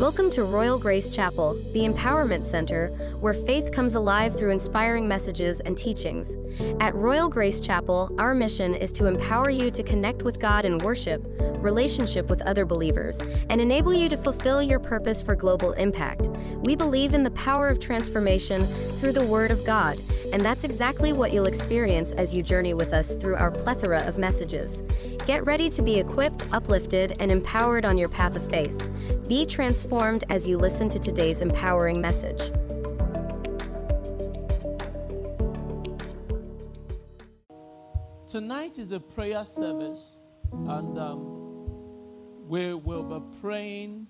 Welcome to Royal Grace Chapel, the Empowerment Center, where faith comes alive through inspiring messages and teachings. At Royal Grace Chapel, our mission is to empower you to connect with God in worship, relationship with other believers, and enable you to fulfill your purpose for global impact. We believe in the power of transformation through the Word of God, and that's exactly what you'll experience as you journey with us through our plethora of messages. Get ready to be equipped, uplifted, and empowered on your path of faith. Be transformed as you listen to today's empowering message. Tonight is a prayer service, and um, we will be praying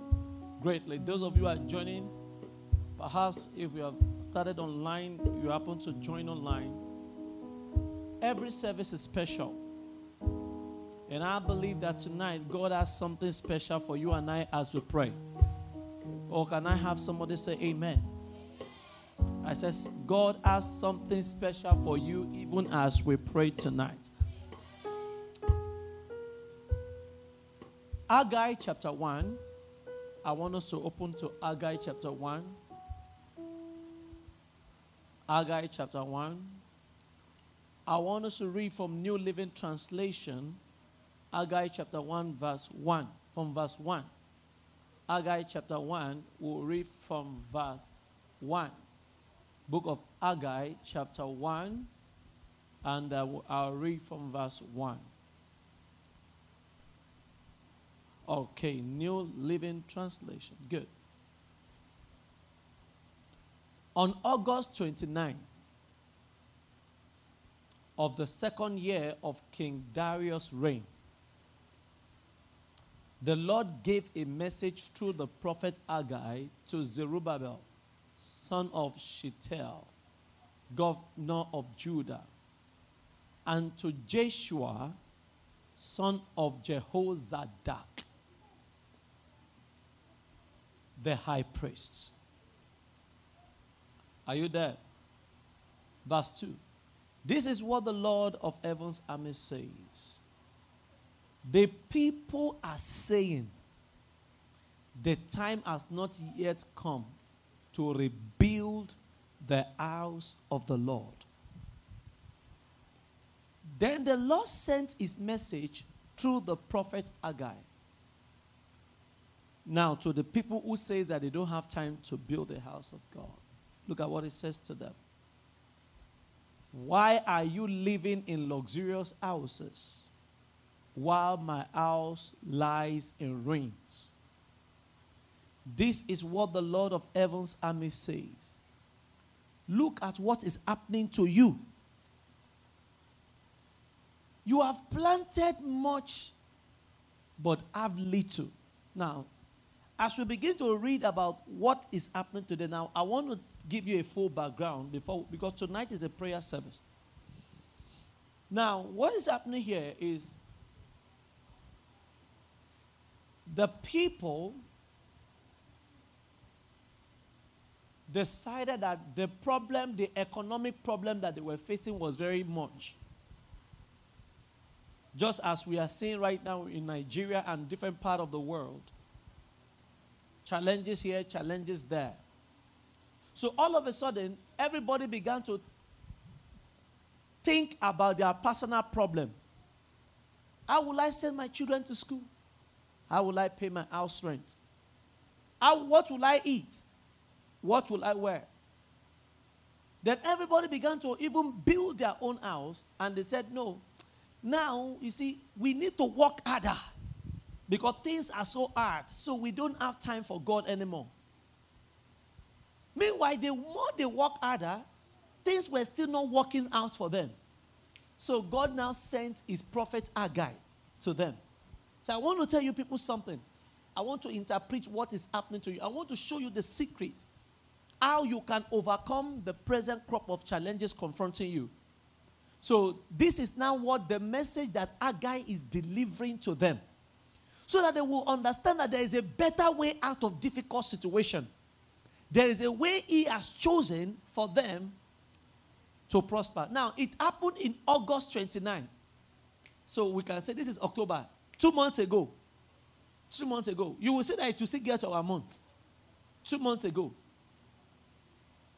greatly. Those of you are joining, perhaps if you have started online, you happen to join online. Every service is special. And I believe that tonight God has something special for you and I as we pray. Or can I have somebody say amen? I says God has something special for you even as we pray tonight. Haggai chapter 1. I want us to open to Haggai chapter 1. Haggai chapter 1. I want us to read from New Living Translation Haggai chapter 1, verse 1. From verse 1. Haggai chapter 1, we'll read from verse 1. Book of Haggai chapter 1, and uh, I'll read from verse 1. Okay, New Living Translation. Good. On August 29 of the second year of King Darius' reign, the Lord gave a message through the prophet Haggai to Zerubbabel, son of Shealtiel, governor of Judah, and to Jeshua, son of Jehozadak, the high priest. Are you there? Verse 2. This is what the Lord of heaven's army says. The people are saying the time has not yet come to rebuild the house of the Lord. Then the Lord sent his message through the prophet Haggai. Now, to the people who says that they don't have time to build the house of God, look at what it says to them. Why are you living in luxurious houses? While my house lies in ruins. This is what the Lord of Heaven's army says. Look at what is happening to you. You have planted much, but have little. Now, as we begin to read about what is happening today, now I want to give you a full background before because tonight is a prayer service. Now, what is happening here is the people decided that the problem, the economic problem that they were facing was very much. Just as we are seeing right now in Nigeria and different part of the world. Challenges here, challenges there. So all of a sudden, everybody began to think about their personal problem. How will I send my children to school? How will I pay my house rent? How, what will I eat? What will I wear? Then everybody began to even build their own house, and they said, No. Now, you see, we need to work harder because things are so hard, so we don't have time for God anymore. Meanwhile, the more they work harder, things were still not working out for them. So God now sent his prophet Haggai to them. So I want to tell you people something. I want to interpret what is happening to you. I want to show you the secret how you can overcome the present crop of challenges confronting you. So, this is now what the message that Haggai is delivering to them. So that they will understand that there is a better way out of difficult situation. There is a way he has chosen for them to prosper. Now, it happened in August 29. So we can say this is October. Two months ago, two months ago, you will see that it will still get our month. two months ago.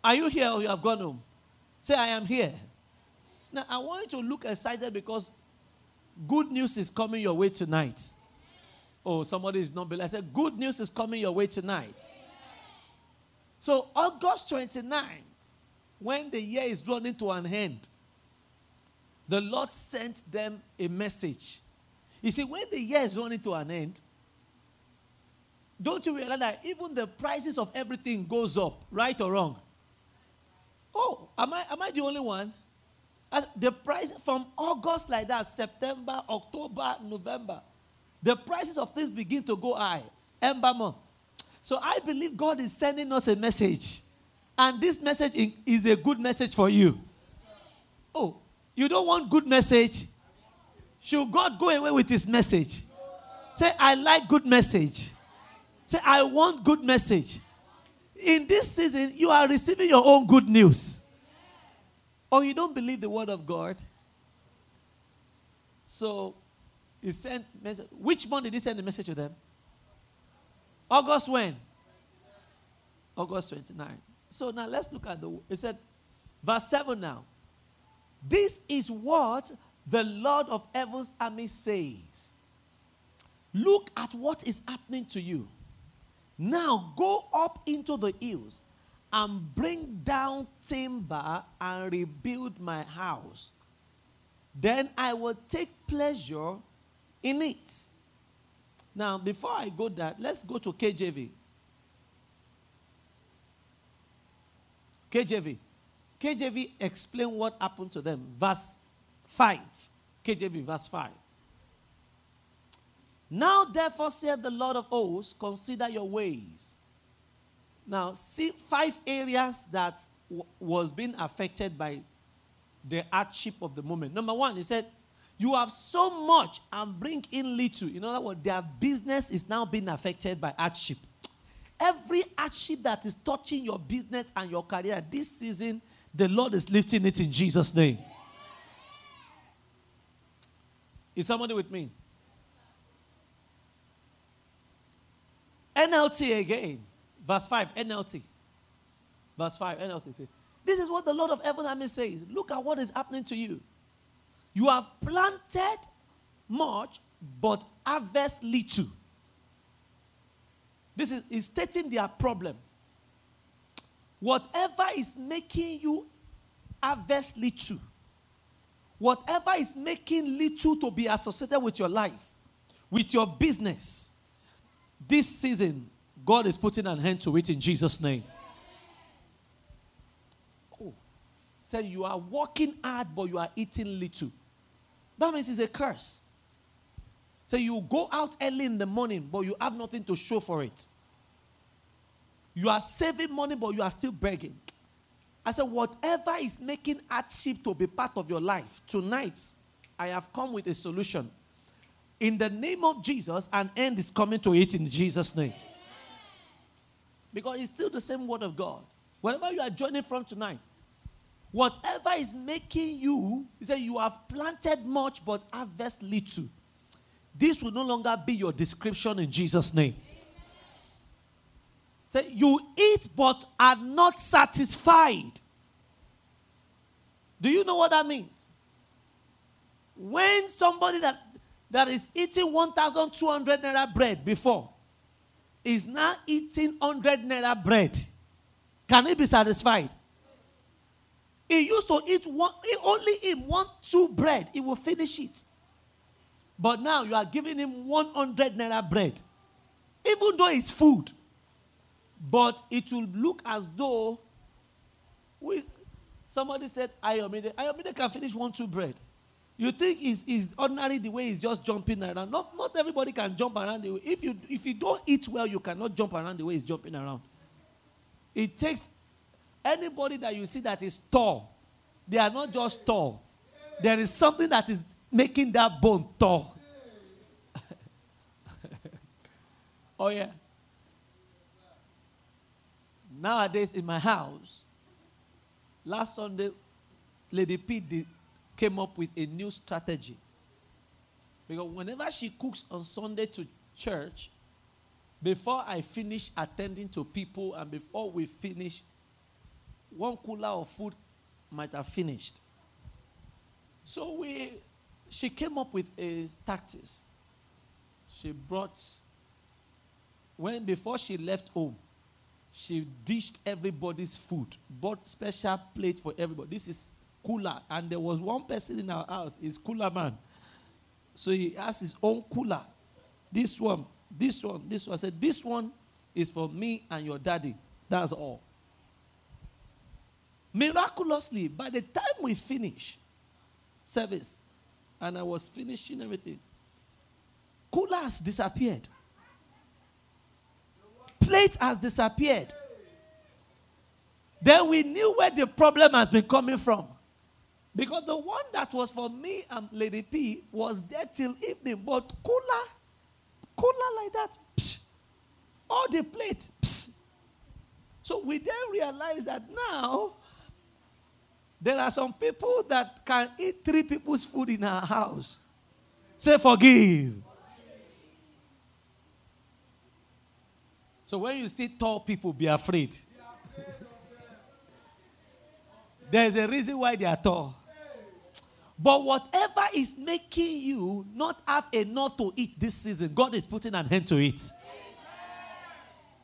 Are you here or you have gone home? Say, I am here. Now, I want you to look excited because good news is coming your way tonight. Oh, somebody is not believing. I said, good news is coming your way tonight. So, August 29, when the year is running to an end, the Lord sent them a message. You see, when the year is running to an end, don't you realize that even the prices of everything goes up, right or wrong? Oh, am I, am I the only one? As the price from August like that, September, October, November, the prices of things begin to go high. Ember month. So I believe God is sending us a message. And this message is a good message for you. Oh, you don't want good message? Should God go away with his message? Say, I like good message. Say, I want good message. In this season, you are receiving your own good news. Or you don't believe the word of God. So he sent message. Which month did he send the message to them? August when? August 29. So now let's look at the. He said, verse 7 now. This is what the Lord of heaven's army says. Look at what is happening to you. Now go up into the hills and bring down timber and rebuild my house. Then I will take pleasure in it. Now, before I go there, let's go to KJV. KJV. KJV explain what happened to them. Verse 5. KJV, verse 5. Now, therefore, said the Lord of hosts, consider your ways. Now, see five areas that was being affected by the hardship of the moment. Number one, he said, You have so much and bring in little. In other words, their business is now being affected by hardship. Every hardship that is touching your business and your career this season, the Lord is lifting it in Jesus' name. Is somebody with me? NLT again. Verse 5, NLT. Verse 5, NLT. This is what the Lord of heaven army says. Look at what is happening to you. You have planted much, but harvest little. This is, is stating their problem. Whatever is making you harvest little, whatever is making little to be associated with your life, with your business, this season, God is putting an end to it in Jesus' name. Oh, so you are working hard, but you are eating little. That means it's a curse. So you go out early in the morning, but you have nothing to show for it. You are saving money, but you are still begging. I said, whatever is making hardship to be part of your life, tonight I have come with a solution. In the name of Jesus, an end is coming to it in Jesus' name. Because it's still the same word of God. Wherever you are joining from tonight, whatever is making you, he said, you have planted much but harvest little. This will no longer be your description in Jesus' name. Say, you eat but are not satisfied. Do you know what that means? When somebody that, that is eating 1,200 naira bread before is now eating 100 naira bread, can he be satisfied? He used to eat one, he only eat one, two bread, he will finish it. But now you are giving him 100 naira bread, even though it's food. But it will look as though we, somebody said, Ayomide, Ayomide can finish one, two bread. You think is is ordinary the way he's just jumping around. Not, not everybody can jump around the way. If you if you don't eat well, you cannot jump around the way he's jumping around. It takes anybody that you see that is tall, they are not just tall. There is something that is making that bone tall. oh yeah. Nowadays in my house, last Sunday, Lady P came up with a new strategy. Because whenever she cooks on Sunday to church, before I finish attending to people and before we finish, one cooler of food might have finished. So we, she came up with a tactics. She brought, when before she left home, she dished everybody's food, bought special plate for everybody. This is cooler, and there was one person in our house, is cooler man. So he has his own cooler. This one, this one, this one. I said, This one is for me and your daddy. That's all. Miraculously, by the time we finish service, and I was finishing everything, cooler has disappeared. Plate has disappeared. Then we knew where the problem has been coming from. Because the one that was for me and Lady P was there till evening, but cooler, cooler like that, psh, all the plate. Psh. So we then realized that now there are some people that can eat three people's food in our house. Say forgive. So when you see tall people, be afraid. There's a reason why they are tall. But whatever is making you not have enough to eat this season, God is putting an end to it.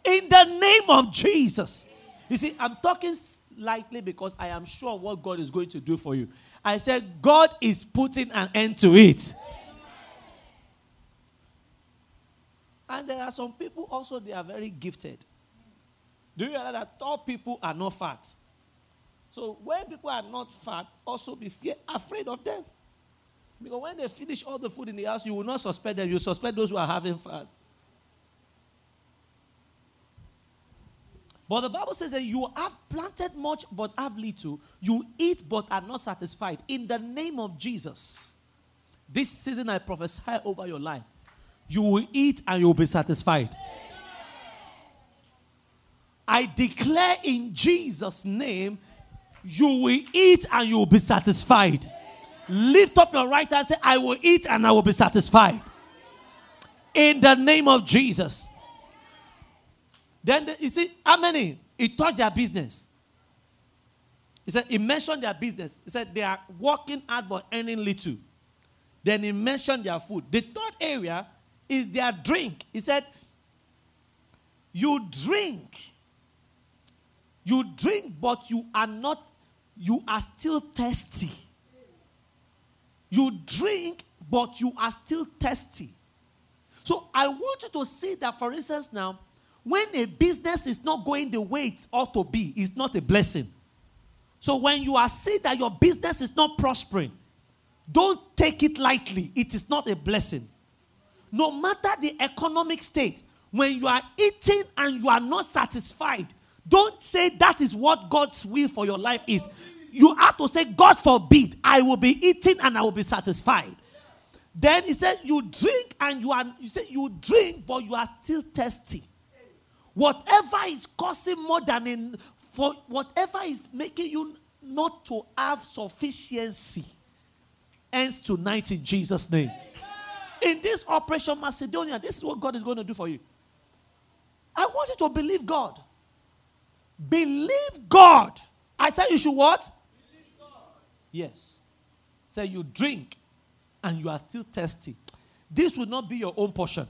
In the name of Jesus. You see, I'm talking lightly because I am sure what God is going to do for you. I said, God is putting an end to it. And there are some people also, they are very gifted. Do you know that tall people are not fat? So when people are not fat, also be fear, afraid of them. Because when they finish all the food in the house, you will not suspect them. You suspect those who are having fat. But the Bible says that you have planted much but have little. You eat but are not satisfied. In the name of Jesus, this season I prophesy over your life. You will eat and you will be satisfied. I declare in Jesus' name you will eat and you will be satisfied. Lift up your right hand and say, I will eat and I will be satisfied. In the name of Jesus. Then the, you see, how many? He taught their business. He said, he mentioned their business. He said they are working hard but earning little. Then he mentioned their food. The third area is their drink. He said, You drink. You drink, but you are not you are still thirsty. You drink, but you are still thirsty. So I want you to see that, for instance, now, when a business is not going the way it ought to be, it's not a blessing. So when you are seeing that your business is not prospering, don't take it lightly. It is not a blessing. No matter the economic state, when you are eating and you are not satisfied, don't say that is what God's will for your life is. You have to say, God forbid, I will be eating and I will be satisfied. Then he said, You drink and you are, you say, You drink, but you are still thirsty. Whatever is causing more than in, for whatever is making you not to have sufficiency ends tonight in Jesus' name. In this Operation Macedonia, this is what God is going to do for you. I want you to believe God. Believe God. I said you should what? Believe God. Yes. Say you drink and you are still thirsty. This will not be your own portion.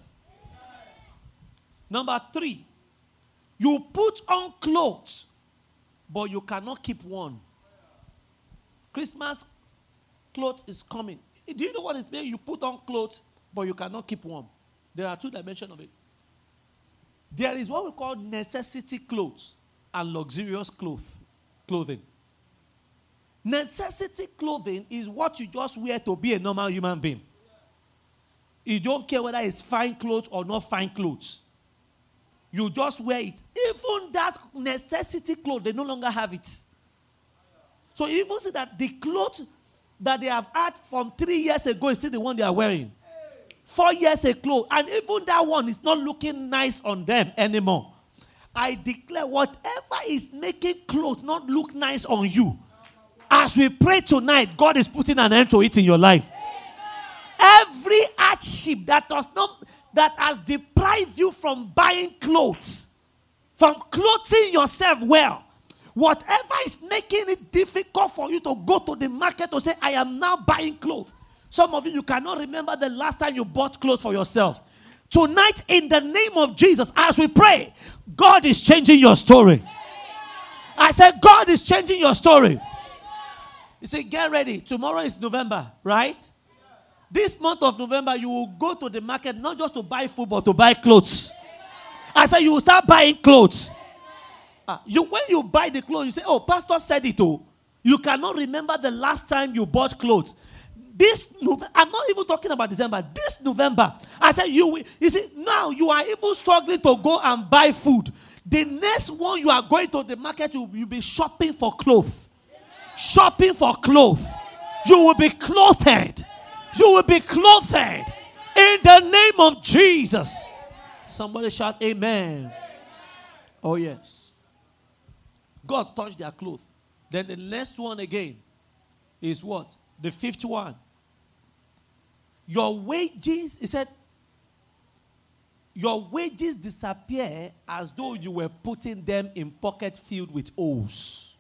Number three, you put on clothes, but you cannot keep one. Christmas clothes is coming. Do you know what it's mean? You put on clothes, but you cannot keep warm. There are two dimensions of it. There is what we call necessity clothes and luxurious clothes, clothing. Necessity clothing is what you just wear to be a normal human being. You don't care whether it's fine clothes or not fine clothes. You just wear it. Even that necessity clothes, they no longer have it. So you even see that the clothes that they have had from three years ago is still the one they are wearing. Four years ago, and even that one is not looking nice on them anymore. I declare whatever is making clothes not look nice on you, as we pray tonight, God is putting an end to it in your life. Every hardship that does not that has deprived you from buying clothes, from clothing yourself well. Whatever is making it difficult for you to go to the market to say, I am now buying clothes. Some of you, you cannot remember the last time you bought clothes for yourself. Tonight, in the name of Jesus, as we pray, God is changing your story. I said, God is changing your story. You say, get ready. Tomorrow is November, right? This month of November, you will go to the market not just to buy food, but to buy clothes. I said, you will start buying clothes. Uh, you, when you buy the clothes, you say, oh, pastor said it. Oh. You cannot remember the last time you bought clothes. This I'm not even talking about December. This November, I said you. You see, now you are even struggling to go and buy food. The next one you are going to the market, you will be shopping for clothes. Shopping for clothes. You will be clothed. You will be clothed in the name of Jesus. Somebody shout, Amen. Oh, yes. God touched their clothes. Then the next one again is what? The fifth one. Your wages, he said, your wages disappear as though you were putting them in pocket filled with O's.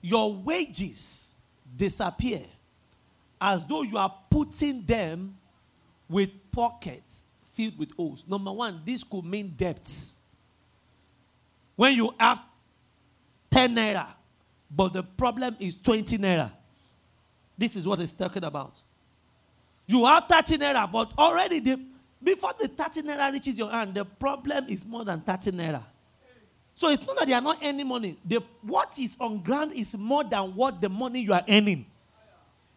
Your wages disappear as though you are putting them with pockets filled with O's. Number one, this could mean debts. When you have 10 naira, but the problem is 20 naira. This is what it's talking about. You have 30 naira, but already the, before the 30 naira reaches your hand, the problem is more than 30 naira. So it's not that they are not earning money. The, what is on ground is more than what the money you are earning.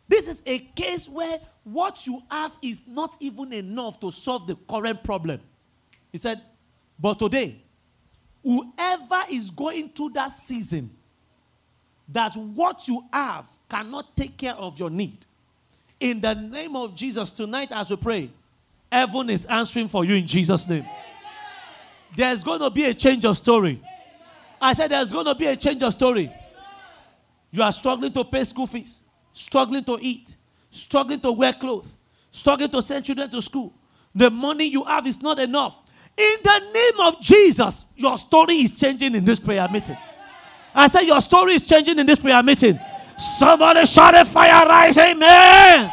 This is a case where what you have is not even enough to solve the current problem. He said, But today, whoever is going through that season, that what you have cannot take care of your need, in the name of Jesus, tonight as we pray, heaven is answering for you in Jesus' name. There's going to be a change of story. I said there's going to be a change of story. You are struggling to pay school fees, struggling to eat, struggling to wear clothes, struggling to send children to school. The money you have is not enough. In the name of Jesus, your story is changing in this prayer meeting. I said your story is changing in this prayer meeting. Somebody shout a fire rise, amen.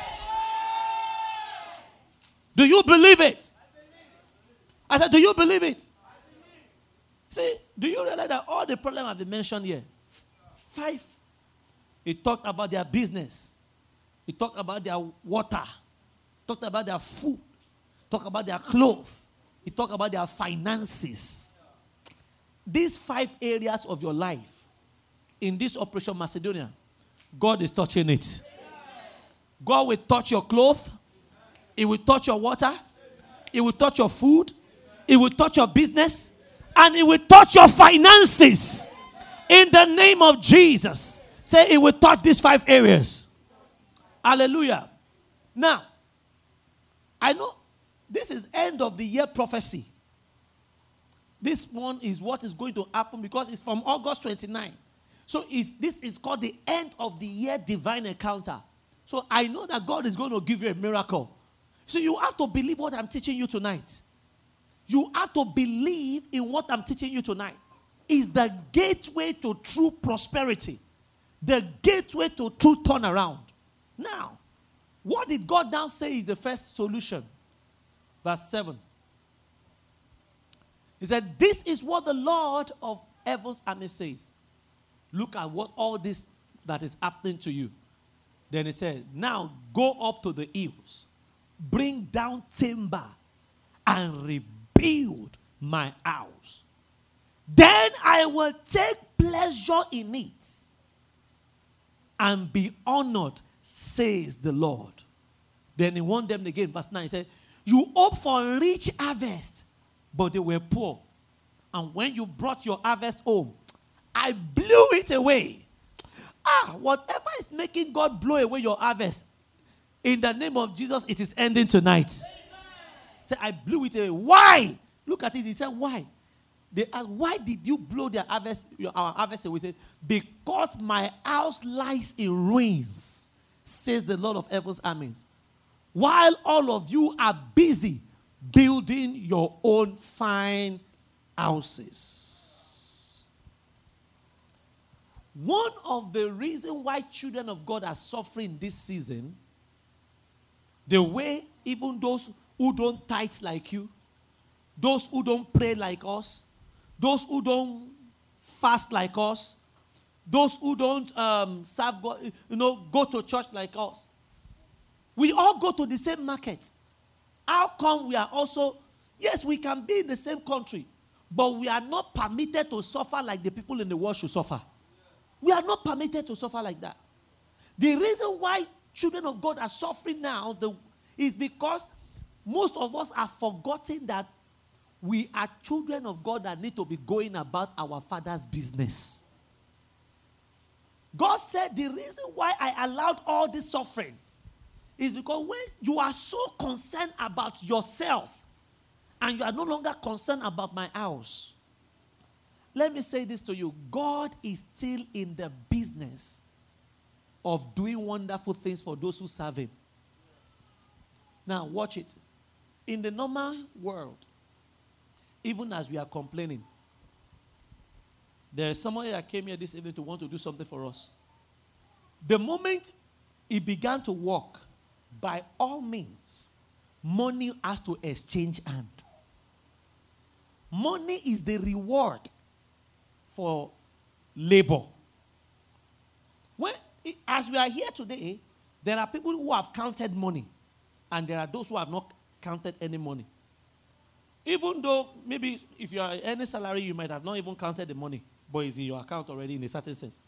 Do you believe it? I said, Do you believe it? See, do you realize that all the problems been mentioned here? Five. He talked about their business. He talked about their water. Talked about their food. Talked about their clothes. He talked about their finances. These five areas of your life in this Operation Macedonia God is touching it. God will touch your clothes. He will touch your water. He will touch your food. He will touch your business. And He will touch your finances. In the name of Jesus. Say, He will touch these five areas. Hallelujah. Now, I know this is end of the year prophecy. This one is what is going to happen because it's from August 29. So this is called the end of the year divine encounter. So I know that God is going to give you a miracle. So you have to believe what I'm teaching you tonight. You have to believe in what I'm teaching you tonight. Is the gateway to true prosperity, the gateway to true turnaround. Now, what did God now say is the first solution? Verse 7. He said, This is what the Lord of heaven's army says. Look at what all this that is happening to you. Then he said, Now go up to the hills, bring down timber, and rebuild my house. Then I will take pleasure in it and be honored, says the Lord. Then he warned them again, verse 9. He said, You hope for rich harvest, but they were poor. And when you brought your harvest home, I blew it away. Ah, whatever is making God blow away your harvest, in the name of Jesus, it is ending tonight. Say, I blew it away. Why? Look at it. He said, Why? They asked, Why did you blow their harvest, our harvest away? said, Because my house lies in ruins, says the Lord of heaven's armies. While all of you are busy building your own fine houses. One of the reasons why children of God are suffering this season, the way even those who don't tithe like you, those who don't pray like us, those who don't fast like us, those who don't um, serve God, you know, go to church like us. We all go to the same market. How come we are also, yes, we can be in the same country, but we are not permitted to suffer like the people in the world should suffer. We are not permitted to suffer like that. The reason why children of God are suffering now the, is because most of us are forgetting that we are children of God that need to be going about our father's business. God said the reason why I allowed all this suffering is because when you are so concerned about yourself and you are no longer concerned about my house, let me say this to you God is still in the business of doing wonderful things for those who serve Him. Now, watch it. In the normal world, even as we are complaining, there is somebody that came here this evening to want to do something for us. The moment he began to walk, by all means, money has to exchange hand. Money is the reward for labor. When, as we are here today, there are people who have counted money, and there are those who have not counted any money. Even though maybe if you are any salary, you might have not even counted the money, but it's in your account already in a certain sense.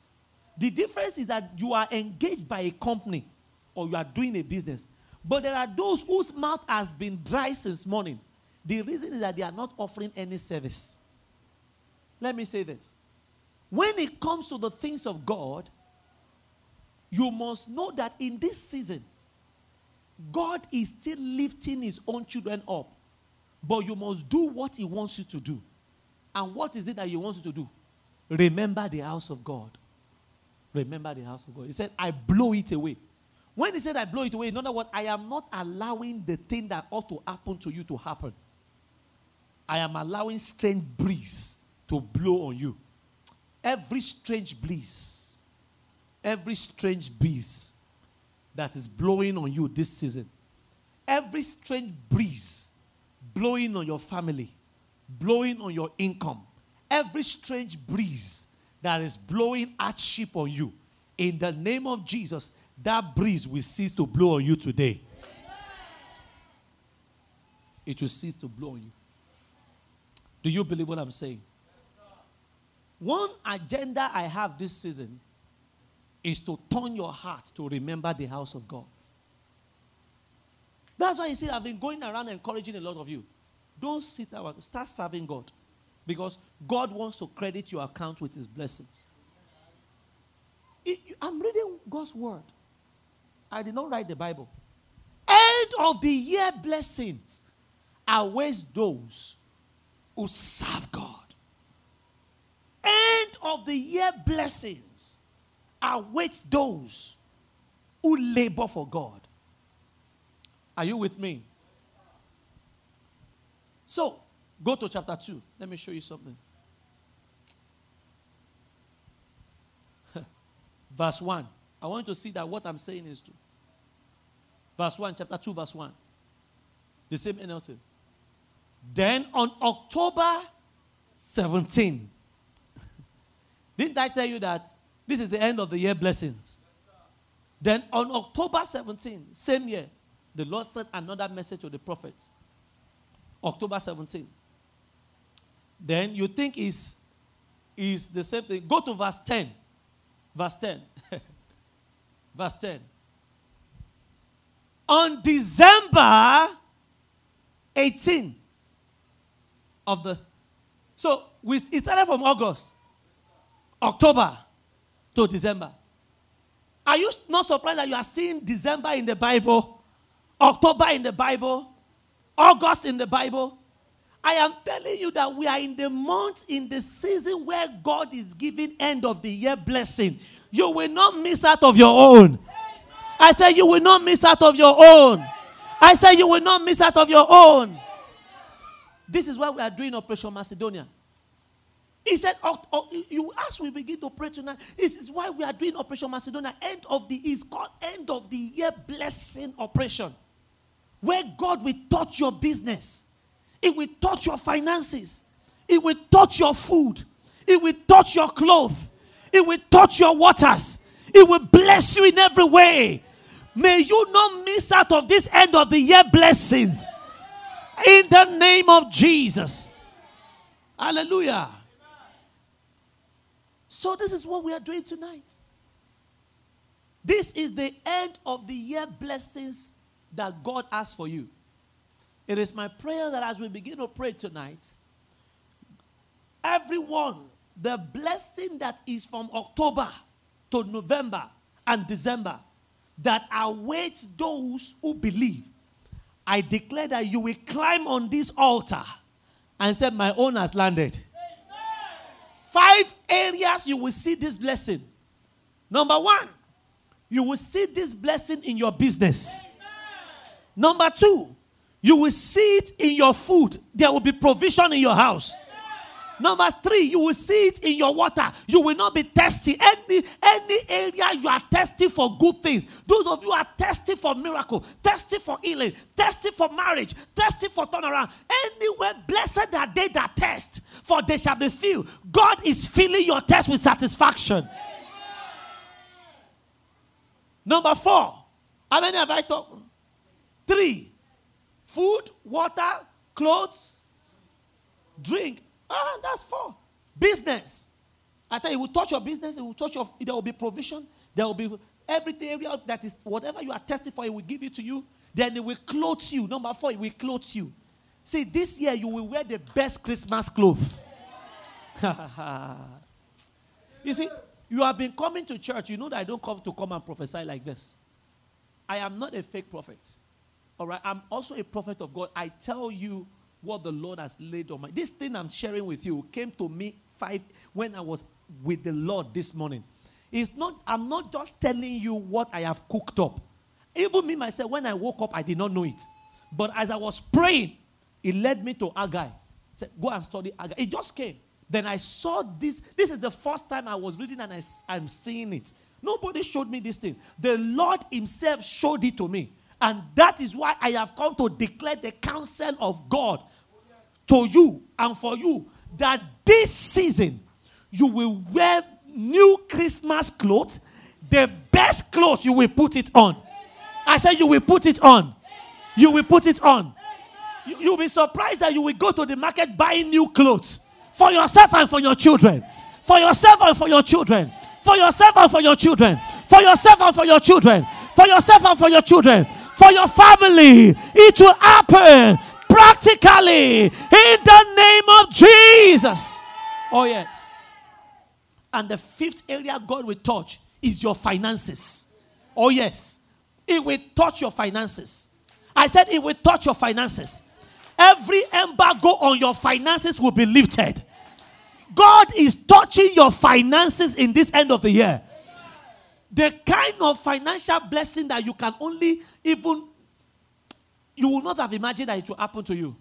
The difference is that you are engaged by a company or you are doing a business. But there are those whose mouth has been dry since morning. The reason is that they are not offering any service. Let me say this. When it comes to the things of God, you must know that in this season, God is still lifting his own children up. But you must do what he wants you to do. And what is it that he wants you to do? Remember the house of God. Remember the house of God. He said, I blow it away. When he said, I blow it away, in other words, I am not allowing the thing that ought to happen to you to happen. I am allowing strange breeze to blow on you. Every strange breeze, every strange breeze that is blowing on you this season, every strange breeze blowing on your family, blowing on your income, every strange breeze that is blowing hardship on you, in the name of Jesus, that breeze will cease to blow on you today. It will cease to blow on you. Do you believe what I'm saying? One agenda I have this season is to turn your heart to remember the house of God. That's why you see, I've been going around encouraging a lot of you. Don't sit down, start serving God. Because God wants to credit your account with his blessings. I'm reading God's word. I did not write the Bible. End of the year blessings awaits those who serve God. End of the year blessings awaits those who labor for God. Are you with me? So, go to chapter 2. Let me show you something. verse 1. I want you to see that what I'm saying is true. Verse 1, chapter 2, verse 1. The same NLT. Then on October 17, didn't I tell you that this is the end of the year blessings? Then on October 17, same year, the Lord sent another message to the prophets. October 17. Then you think is is the same thing. Go to verse 10. Verse 10. verse 10. On December 18 of the so we started from August, October to December. Are you not surprised that you are seeing December in the Bible, October in the Bible, August in the Bible? I am telling you that we are in the month, in the season where God is giving end of the year blessing. You will not miss out of your own. I say you will not miss out of your own. I say you will not miss out of your own. This is why we are doing Operation Macedonia. He said, oh, oh, you as we begin to pray tonight, this is why we are doing Operation Macedonia. End of the is called end of the year blessing operation. Where God will touch your business, it will touch your finances, it will touch your food, it will touch your clothes, it will touch your waters, it will bless you in every way. May you not miss out of this end of the year blessings. In the name of Jesus. Hallelujah. So, this is what we are doing tonight. This is the end of the year blessings that God has for you. It is my prayer that as we begin to pray tonight, everyone, the blessing that is from October to November and December that awaits those who believe, I declare that you will climb on this altar and say, My own has landed. Five areas you will see this blessing. Number one, you will see this blessing in your business. Number two, you will see it in your food. There will be provision in your house. Number three, you will see it in your water. You will not be thirsty. Any, any area you are thirsty for good things. Those of you are thirsty for miracle, thirsty for healing, thirsty for marriage, thirsty for turnaround. Anywhere, blessed are they that thirst, for they shall be filled. God is filling your thirst with satisfaction. Number four, how many have I talked? Three, food, water, clothes, drink. Ah, that's four. Business. I tell you, it will touch your business, it will touch your, there will be provision, there will be everything area that is whatever you are testing for, it will give it to you. Then it will clothe you. Number four, it will clothe you. See, this year you will wear the best Christmas clothes. you see, you have been coming to church. You know that I don't come to come and prophesy like this. I am not a fake prophet. All right. I'm also a prophet of God. I tell you what the Lord has laid on my. This thing I'm sharing with you came to me five when I was with the Lord this morning. It's not. I'm not just telling you what I have cooked up. Even me myself, when I woke up, I did not know it. But as I was praying, it led me to Haggai. Said, "Go and study Haggai." It just came. Then I saw this. This is the first time I was reading and I, I'm seeing it. Nobody showed me this thing. The Lord Himself showed it to me. And that is why I have come to declare the counsel of God to you and for you that this season you will wear new Christmas clothes, the best clothes you will put it on. I said you will put it on. You will put it on. You, will be surprised that you will go to the market buying new clothes for yourself and for your children. For yourself and for your children. For yourself and for your children. For yourself and for your children. For yourself and for your children for your family. It will happen practically in the name of Jesus. Oh, yes. And the fifth area God will touch is your finances. Oh, yes. It will touch your finances. I said it will touch your finances. Every embargo on your finances will be lifted. God is touching your finances in this end of the year. The kind of financial blessing that you can only even you will not have imagined that it will happen to you.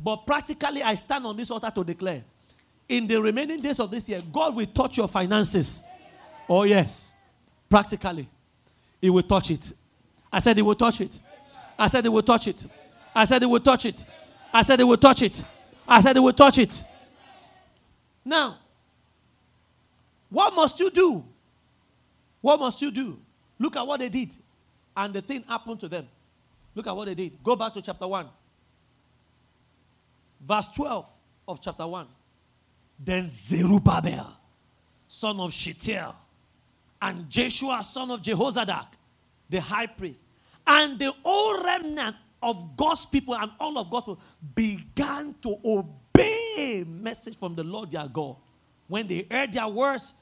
But practically, I stand on this altar to declare in the remaining days of this year, God will touch your finances. Oh, yes. Practically, He will touch it. I said He will touch it. I said He will touch it. I said He will touch it. I said He will touch it. I said He will touch it. Now, what must you do? What must you do? Look at what they did and the thing happened to them. Look at what they did. Go back to chapter 1. Verse 12 of chapter 1. Then Zerubbabel, son of Shealtiel, and Jeshua, son of Jehozadak, the high priest, and the whole remnant of God's people and all of God's people began to obey a message from the Lord their God when they heard their words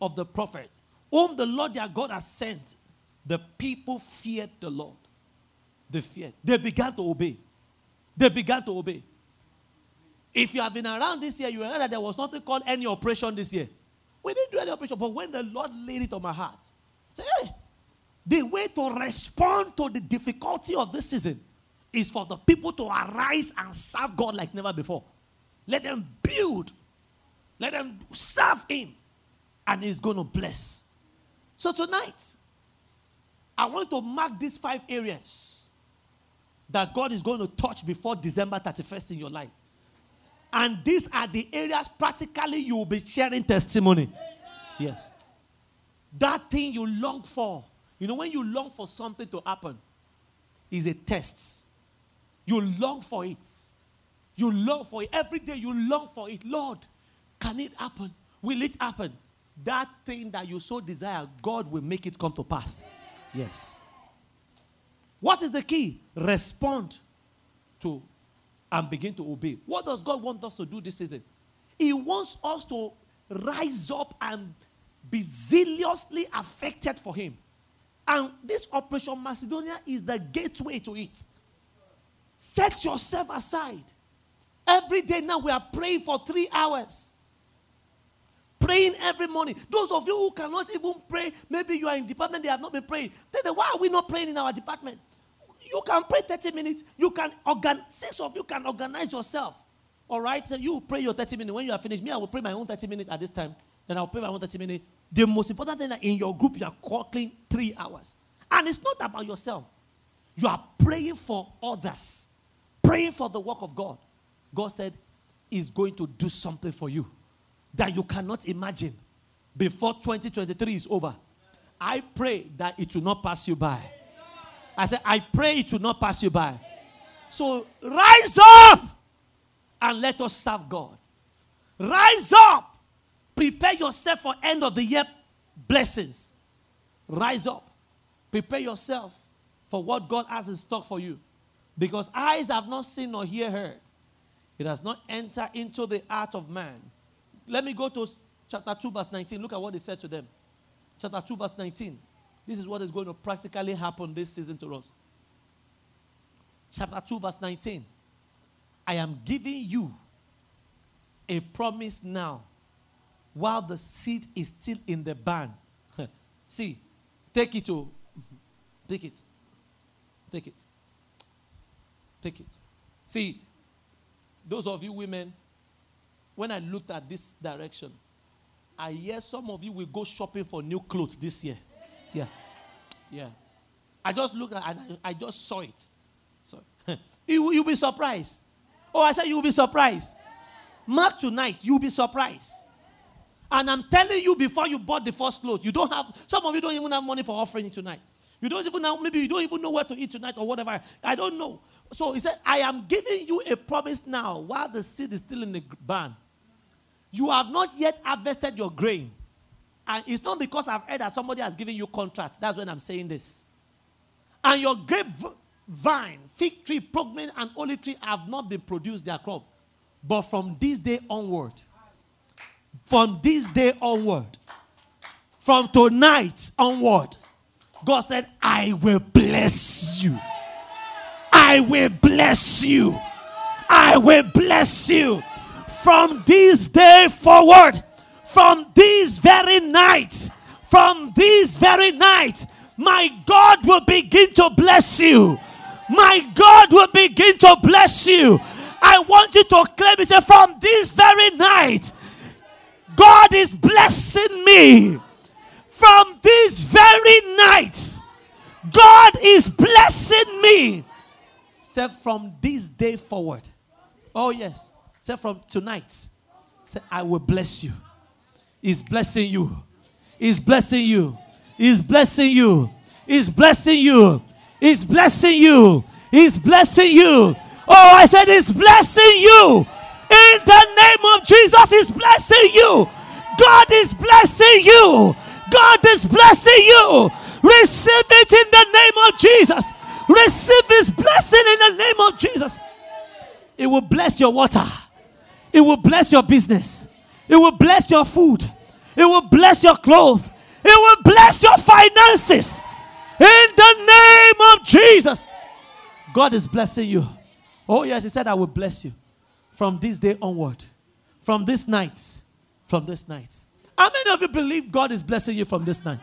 of the prophet, whom the Lord their God has sent the people feared the Lord. They feared. They began to obey. They began to obey. If you have been around this year, you know that there was nothing called any operation this year. We didn't do any operation, but when the Lord laid it on my heart, say, hey, the way to respond to the difficulty of this season is for the people to arise and serve God like never before. Let them build, let them serve Him, and He's going to bless. So tonight, I want to mark these five areas that God is going to touch before December 31st in your life. And these are the areas practically you will be sharing testimony. Yes. That thing you long for. You know, when you long for something to happen, is a test. You long for it. You long for it. Every day you long for it. Lord, can it happen? Will it happen? That thing that you so desire, God will make it come to pass. Yes. What is the key? Respond to and begin to obey. What does God want us to do this season? He wants us to rise up and be zealously affected for Him. And this Operation Macedonia is the gateway to it. Set yourself aside. Every day now we are praying for three hours. Praying every morning. Those of you who cannot even pray, maybe you are in department, they have not been praying. Then why are we not praying in our department? You can pray 30 minutes. You can organ six of you can organize yourself. All right? So you pray your 30 minutes. When you are finished, me, I will pray my own 30 minutes at this time. Then I'll pray my own 30 minutes. The most important thing that in your group you are clean three hours. And it's not about yourself. You are praying for others, praying for the work of God. God said, He's going to do something for you that you cannot imagine before 2023 is over. I pray that it will not pass you by. I said, I pray it will not pass you by. So rise up and let us serve God. Rise up. Prepare yourself for end of the year blessings. Rise up. Prepare yourself for what God has in stock for you. Because eyes have not seen nor hear heard. It has not entered into the heart of man. Let me go to chapter 2, verse 19. Look at what he said to them. Chapter 2, verse 19. This is what is going to practically happen this season to us. Chapter 2, verse 19. I am giving you a promise now while the seed is still in the barn. See, take it to, oh. take it, take it, take it. See, those of you women, when I looked at this direction, I hear some of you will go shopping for new clothes this year. Yeah. Yeah. I just looked at and I, I just saw it. So you, you'll be surprised. Oh, I said you'll be surprised. Mark tonight, you'll be surprised. And I'm telling you before you bought the first clothes, you don't have, some of you don't even have money for offering tonight. You don't even know, maybe you don't even know where to eat tonight or whatever. I don't know. So he said, I am giving you a promise now while the seed is still in the barn. You have not yet harvested your grain. And it's not because I've heard that somebody has given you contracts. That's when I'm saying this. And your grape vine, fig tree, pomegranate, and olive tree have not been produced their crop. But from this day onward, from this day onward, from tonight onward, God said, I will bless you. I will bless you. I will bless you. From this day forward, from this very night, from this very night, my God will begin to bless you. My God will begin to bless you. I want you to claim it. From this very night, God is blessing me. From this very night, God is blessing me. Say, from this day forward. Oh, yes. Say, from tonight. Say, I will bless you. He's blessing you. He's blessing you. He's blessing you. He's blessing you. He's blessing you. He's blessing you. Oh, I said, He's blessing you. In the name of Jesus, He's blessing you. God is blessing you. God is blessing you. Receive it in the name of Jesus. Receive His blessing in the name of Jesus. It will bless your water, it will bless your business, it will bless your food, it will bless your clothes, it will bless your finances. In the name of Jesus. God is blessing you. Oh, yes, He said, I will bless you from this day onward, from this night, from this night. How many of you believe God is blessing you from this night?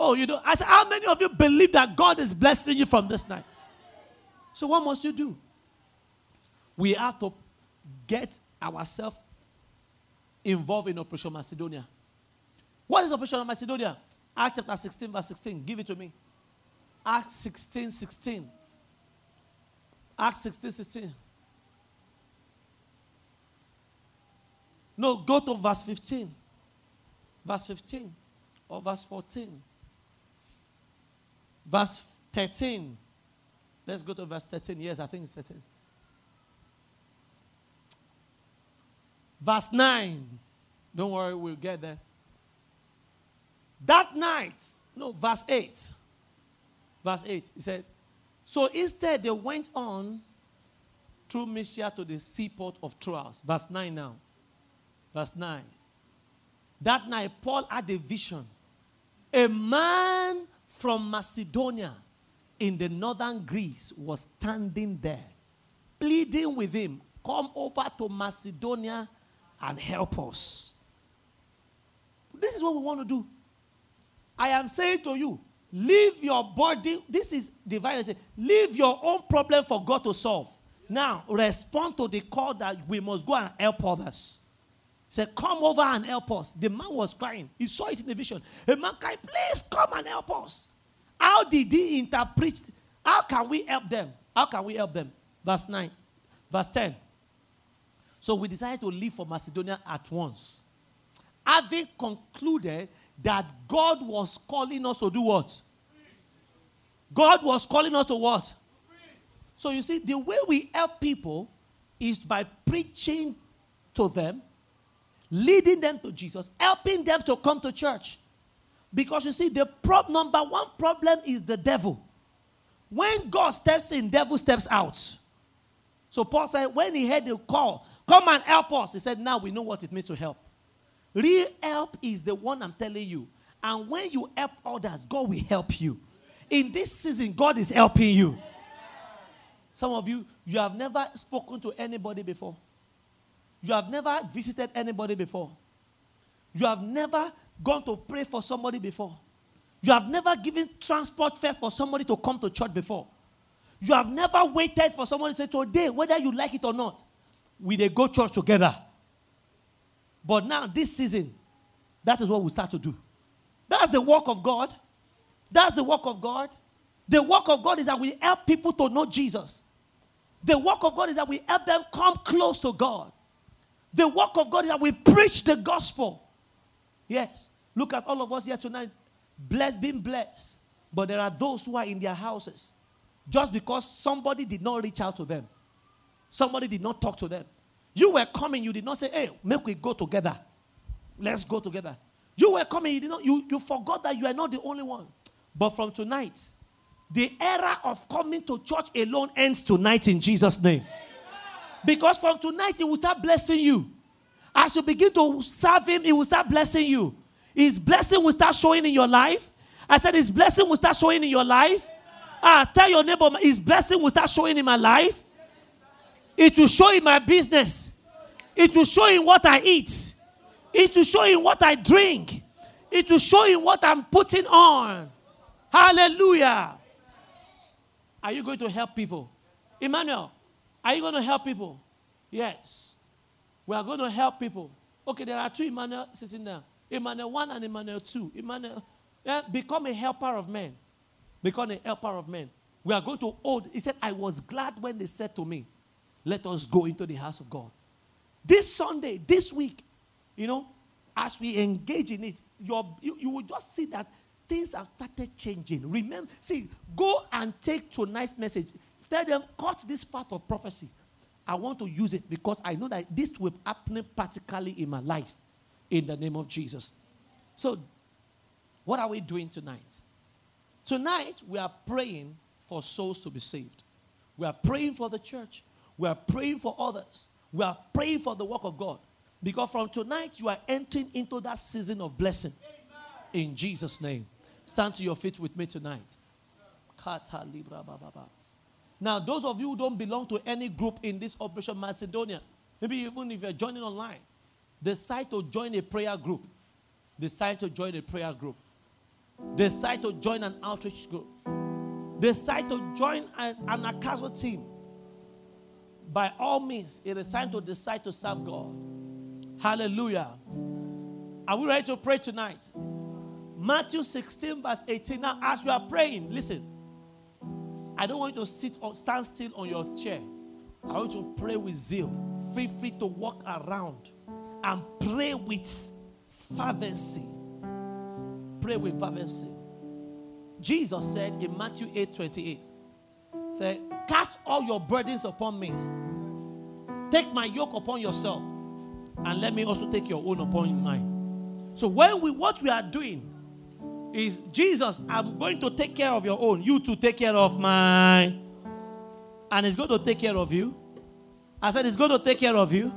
Oh, you know, I said, how many of you believe that God is blessing you from this night? So, what must you do? We have to get ourselves involved in Operation Macedonia. What is Operation Macedonia? Acts chapter 16, verse 16. Give it to me. Acts 16, 16. Acts 16, 16. No, go to verse 15. Verse 15 or verse 14. Verse 13. Let's go to verse 13. Yes, I think it's 13. Verse 9. Don't worry, we'll get there. That night, no, verse 8. Verse 8, he said, So instead they went on through Mysia to the seaport of Troas. Verse 9 now. Verse 9. That night, Paul had a vision. A man from Macedonia in the northern Greece was standing there, pleading with him, Come over to Macedonia and help us. This is what we want to do. I am saying to you, leave your body. This is divine. Leave your own problem for God to solve. Now, respond to the call that we must go and help others. Say, come over and help us. The man was crying. He saw it in the vision. A man cried, please come and help us. How did he interpret? How can we help them? How can we help them? Verse 9. Verse 10. So we decided to leave for Macedonia at once. Having concluded that God was calling us to do what? God was calling us to what? So you see, the way we help people is by preaching to them, leading them to Jesus, helping them to come to church. Because you see, the pro- number one problem is the devil. When God steps in, devil steps out. So Paul said, when he heard the call, come and help us, he said, now we know what it means to help. Real help is the one I'm telling you. And when you help others, God will help you. In this season, God is helping you. Some of you, you have never spoken to anybody before. You have never visited anybody before. You have never gone to pray for somebody before. You have never given transport fare for somebody to come to church before. You have never waited for somebody to say, Today, whether you like it or not, we they go church together. But now, this season, that is what we start to do. That's the work of God. That's the work of God. The work of God is that we help people to know Jesus. The work of God is that we help them come close to God. The work of God is that we preach the gospel. Yes. Look at all of us here tonight. Blessed, being blessed. But there are those who are in their houses just because somebody did not reach out to them. Somebody did not talk to them. You were coming, you did not say, hey, make we go together. Let's go together. You were coming, you did not, you, you forgot that you are not the only one. But from tonight, the era of coming to church alone ends tonight in Jesus' name. Because from tonight, He will start blessing you. As you begin to serve Him, He will start blessing you. His blessing will start showing in your life. I said, His blessing will start showing in your life. Ah, tell your neighbor, His blessing will start showing in my life. It will show in my business. It will show in what I eat. It will show in what I drink. It will show in what I'm putting on. Hallelujah. Are you going to help people? Emmanuel, are you going to help people? Yes. We are going to help people. Okay, there are two Emmanuel sitting there. Emmanuel 1 and Emmanuel 2. Emmanuel, yeah, become a helper of men. Become a helper of men. We are going to hold. He said, I was glad when they said to me, Let us go into the house of God. This Sunday, this week, you know, as we engage in it, you, you will just see that things have started changing. Remember, see, go and take tonight's message. Tell them, cut this part of prophecy. I want to use it because I know that this will happen practically in my life in the name of Jesus. So, what are we doing tonight? Tonight, we are praying for souls to be saved. We are praying for the church. We are praying for others. We are praying for the work of God. Because from tonight, you are entering into that season of blessing. In Jesus' name. Stand to your feet with me tonight. Now, those of you who don't belong to any group in this Operation Macedonia, maybe even if you're joining online, decide to join a prayer group. Decide to join a prayer group. Decide to join an outreach group. decide to join an, an team, by all means, it is time to decide to serve God. Hallelujah. Are we ready to pray tonight? Matthew 16, verse 18. Now, as we are praying, listen. I don't want you to sit or stand still on your chair. I want you to pray with zeal. Feel free to walk around and pray with fervency. Pray with fervency. Jesus said in Matthew 8 28, Say, cast all your burdens upon me. Take my yoke upon yourself, and let me also take your own upon mine. So when we what we are doing is Jesus, I'm going to take care of your own. You to take care of mine. And it's going to take care of you. I said it's going to take care of you.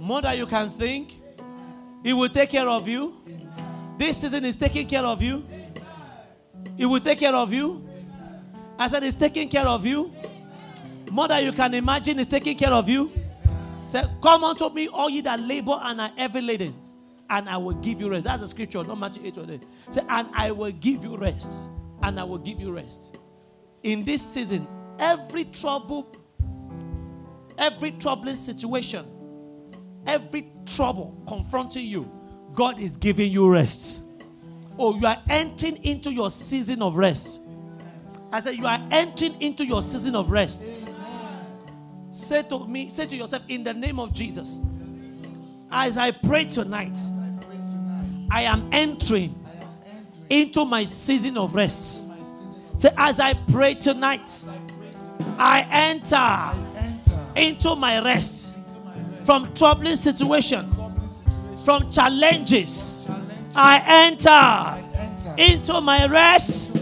More than you can think. He will take care of you. This season is taking care of you. He will take care of you. I said, He's taking care of you. More than you can imagine, He's taking care of you. Say, Come unto me, all ye that labor and are heavy laden, and I will give you rest. That's the scripture, not Matthew 8 28. Say, and I will give you rest. And I will give you rest. In this season, every trouble, every troubling situation, every trouble confronting you, God is giving you rest. Oh, you are entering into your season of rest. I said, You are entering into your season of rest. Say to me, say to yourself, in the name of Jesus, as I pray tonight, I am entering into my season of rest. Say, as I pray tonight, I enter into my rest from troubling situations, from challenges. I enter into my rest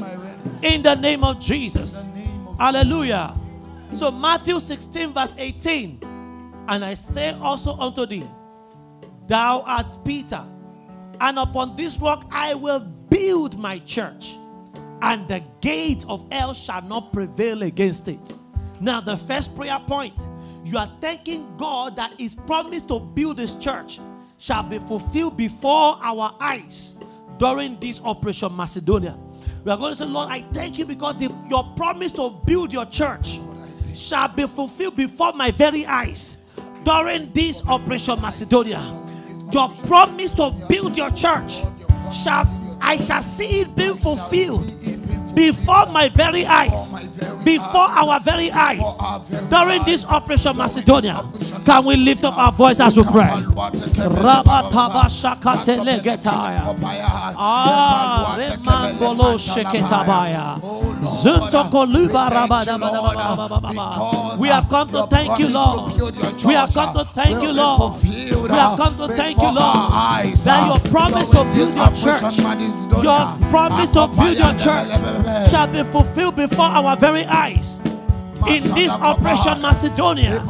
in the name of Jesus. Hallelujah. So, Matthew 16, verse 18. And I say also unto thee, Thou art Peter, and upon this rock I will build my church, and the gate of hell shall not prevail against it. Now, the first prayer point you are thanking God that His promise to build His church shall be fulfilled before our eyes during this Operation Macedonia. We are going to say, Lord, I thank you because the, your promise to build your church shall be fulfilled before my very eyes during this Operation Macedonia. Your promise to build your church shall I shall see it being fulfilled before my very eyes, before our very eyes, during this Operation Macedonia. Can we lift up our voice as we pray? Ah, we have come to thank you, Lord. We have come to thank you, Lord. We have come to thank you, Lord, that your promise to build your church, your promise to build your church shall be fulfilled before our very eyes in this operation Macedonia.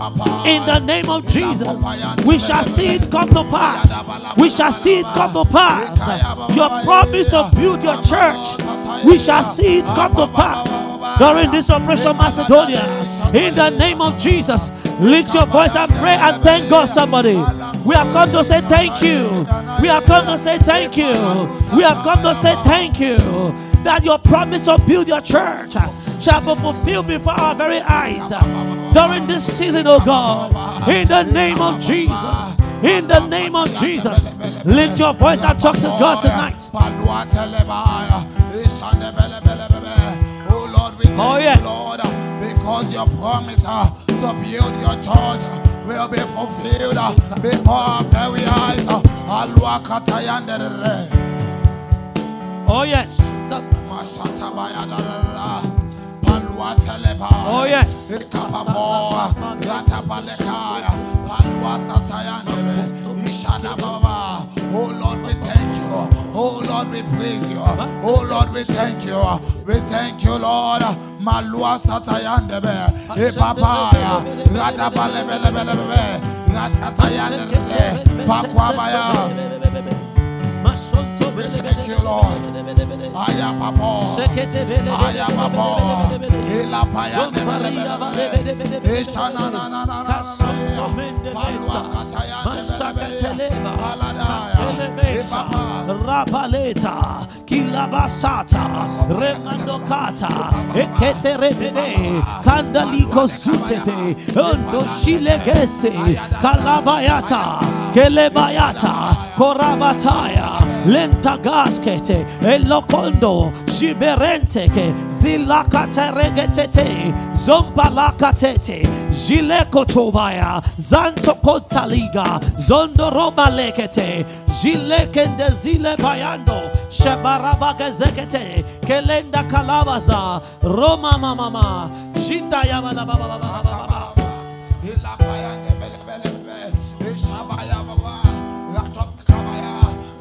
In the name of Jesus, we shall see it come to pass. We shall see it come to pass. Your promise to build your church, we shall see it come to pass during this operation Macedonia. In the name of Jesus, lift your voice and pray and thank God, somebody. We have come to say thank you. We have come to say thank you. We have come to say thank you that your promise to build your church uh, shall be fulfilled before our very eyes uh, during this season, oh God. In the name of Jesus. In the name of Jesus. Lift your voice and talk to God tonight. Oh, oh yes. Lord, because your promise uh, to build your church uh, will be fulfilled before our very eyes. Oh, oh, yes. Oh, yes. Oh Lord, we thank you. Oh Lord, we praise you. Oh Lord, we thank you. We thank you, Lord. Malua satayandebe. Epapaya. Radabalebelebelebe. Ratatayandebe. Pakwabaya. Thank you, Lord. Aya papo. Aya papo. Ela paya nebelebelebe. Eshana na na na na na. Palua kataya nebelebe. Rabaleta. Hilabasata, Remandokata, Ekete Rebede, Kandaliko Sutepe, Ondo Shilegese, Kalabayata, Kelebayata, Korabataya, Lentagaskete, Elokondo, Shiberenteke, Zilakateregetete, Zompalakatete, Jilekotobaya, Zantokotaliga, Zondoroba Lekete, Jilekende Zile Bayando, Shebarabagazekete, Kelenda Kalabaza, Roma Mama, Jinda Yamala Baba Baba Baba.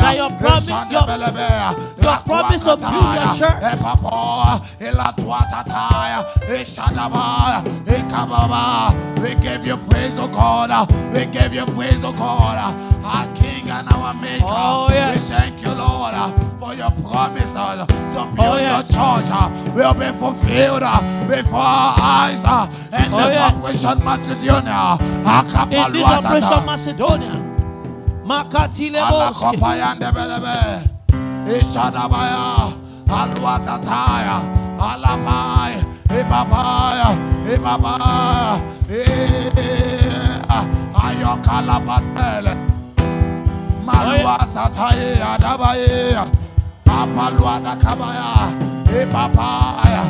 that your promise, your, your promise to build your church. We give you praise, oh God. We give you praise, oh God. Our King and our Maker. Oh, yes. We thank you, Lord, for your to build Oh, yes. your church will be fulfilled before our eyes. And Oh, this yes. operation Macedonia. In this operation Macedonia, Makatile Boski. Ishadabaya. Alwatataya. Alamai. Ibabaya. Ibabaya. Eh, ayokalabatele. Malwa sataye adabaye. Apalwa dakabaya. Ibabaya.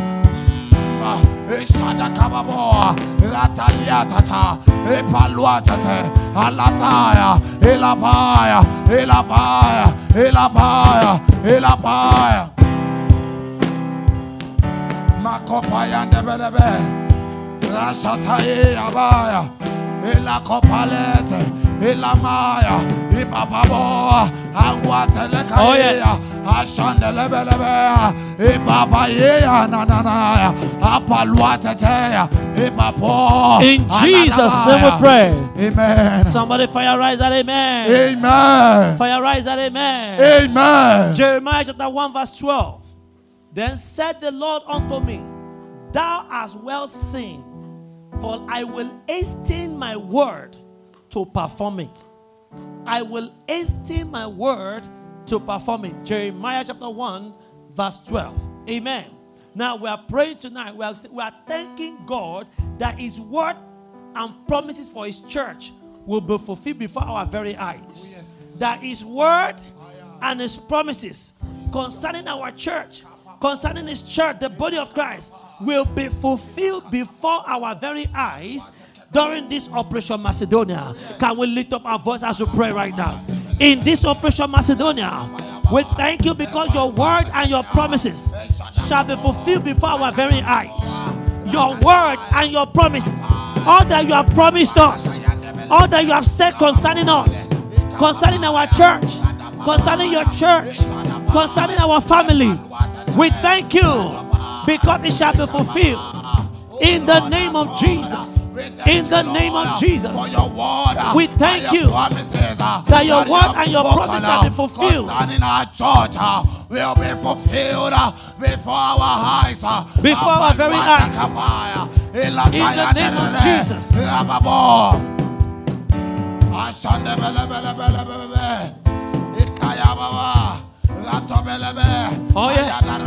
Eh, Ishada kababo, ratalia tata, eh, epalua tate, alataya, elabaya, elabaya, elabaya, elabaya. Makopaya ndebelebe, rasataye abaya, elakopalete, elamaya, Oh, ashandelebelebe, nananaya, apaluateteya, ibapo, In Jesus' name we pray. Amen. Somebody fire rise that amen. Amen. Fire rise that amen. Amen. Jeremiah chapter 1, verse 12. Then said the Lord unto me, Thou hast well seen, for I will hasten my word to perform it. I will hasten my word to perform it. Jeremiah chapter 1, verse 12. Amen. Now we are praying tonight. We are, we are thanking God that His word and promises for His church will be fulfilled before our very eyes. Oh, that His word and His promises concerning our church, concerning His church, the body of Christ, will be fulfilled before our very eyes during this Operation Macedonia. Can we lift up our voice as we pray right now? In this Operation Macedonia, we thank you because your word and your promises shall be fulfilled before our very eyes. Your word and your promise, all that you have promised us, all that you have said concerning us, concerning our church, concerning your church, concerning our family, we thank you because it shall be fulfilled. In the name of Jesus. In the name of Jesus. For your word, We thank you uh, that your word and your promise shall be uh, fulfilled. Our church uh, will be fulfilled before our eyes. Before our very eyes. In the name of Elataya Jesus. Ratobelebe. Oh, yes.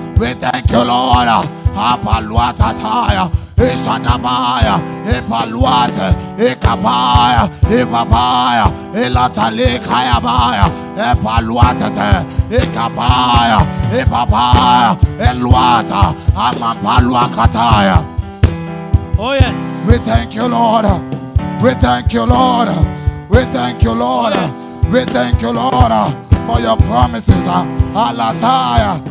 We thank you, Lord. Apaluata taya. Ishadabaya. Ipaluate. Ikabaya. Ibabaya. Ilatalikayabaya. Epaluate. Ikabaya. Ibabaya. Eluata. Amampaluakataya. Oh, yes. We thank you, Lord. We thank you, Lord. We thank you, Lord. We thank you, Lord, for your promises. Alataya,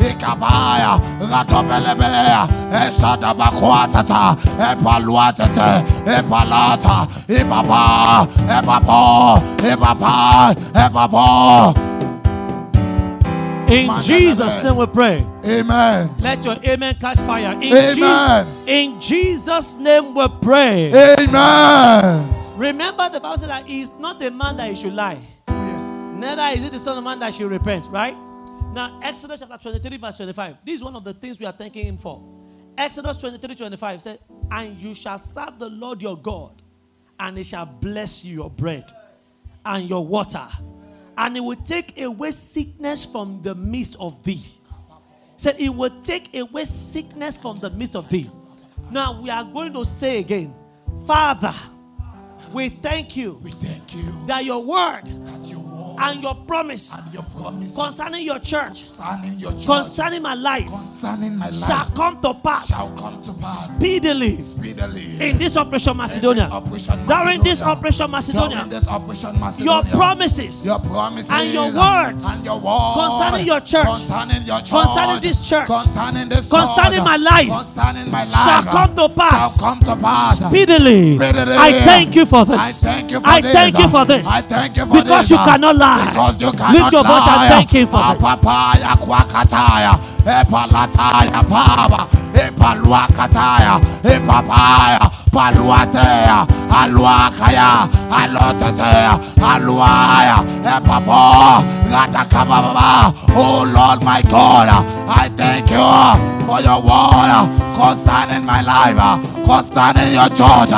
Ikapaya, Radobelebea, Eshadabakwatata, Epaluatete, Epalata, Ipapa, Epapo, Epapa, Epapo. In Jesus' name we pray. Amen. Let your amen catch fire. In, Amen. Je- in Jesus' name we pray. Amen. Remember the Bible said that he is not the man that he should lie. Yes. Neither is it the son of man that should repent, right? Now, Exodus chapter 23, verse 25. This is one of the things we are thanking him for. Exodus 23, 25 said, And you shall serve the Lord your God, and he shall bless you your bread and your water, and he will take away sickness from the midst of thee. Said it will take away sickness from the midst of thee. Now we are going to say again, Father, we thank you We thank you that your word that your word and your promise and your promise concerning your church, concerning your church, concerning my life, concerning my life shall come to shall pass come to pass speedily speedily. in this operation Macedonia. During this operation Macedonia, this operation your promises your promises and your words and your word concerning your church, concerning your church, concerning this church, concerning this concerning my life, concerning my life shall come to pass shall come to pass speedily. Speedily. I thank you for this. I thank you for this I this. thank you for this. I thank you for Because this. you cannot lie. Because you cannot Lift your voice and thank him for this. Epalataya paba. Epaluakataya. Epapaya. Paluatea. Aluakaya. Alotetea. Aluaya. Epapo. Radakababa. Oh Lord my God. I thank you for your word concerning my life. Concerning your church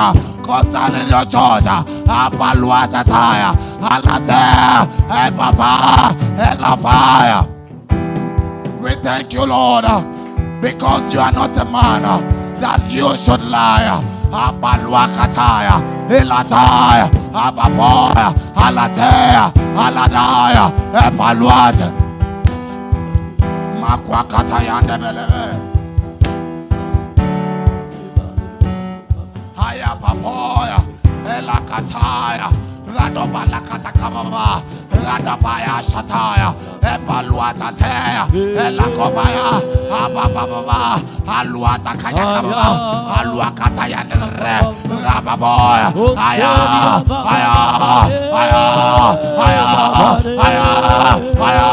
concerning your church. Apaluatataya, Alate, Epapa, Elapaya. We thank you, Lord, uh, because you are not a man uh, that you should lie. Uh, Apaluakataya, Elataya, Apapoya, Alatea, Aladaya, Epaluate. Makwakataya, Nebelebe. Haya papoya, elakataya, kamama, radabaya shataya, epaluatatea, elakobaya, abababa, aluata aluakataya rababoya, aya, aya, aya, aya, aya, aya,